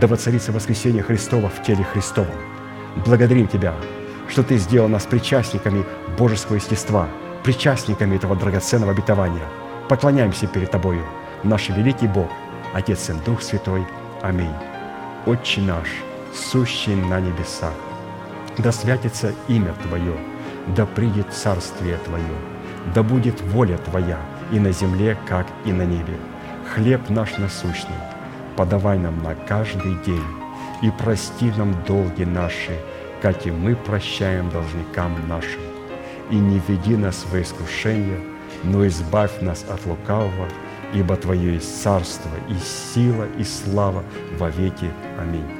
Да воцарится воскресение Христова в теле Христовом. Благодарим Тебя, что Ты сделал нас причастниками Божеского естества, причастниками этого драгоценного обетования. Поклоняемся перед Тобою – наш великий Бог, Отец и Дух Святой. Аминь. Отче наш, сущий на небесах, да святится имя Твое, да придет царствие Твое, да будет воля Твоя и на земле, как и на небе. Хлеб наш насущный, подавай нам на каждый день, и прости нам долги наши, как и мы прощаем должникам нашим. И не веди нас в искушение, но избавь нас от лукавого, ибо Твое есть царство и сила и слава во веки. Аминь.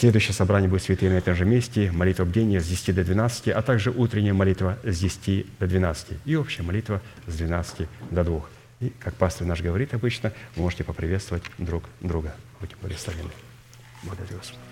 Следующее собрание будет святые на этом же месте, молитва бдения с 10 до 12, а также утренняя молитва с 10 до 12 и общая молитва с 12 до 2. И, как пастор наш говорит обычно, вы можете поприветствовать друг друга. Будьте благословены. Благодарю вас.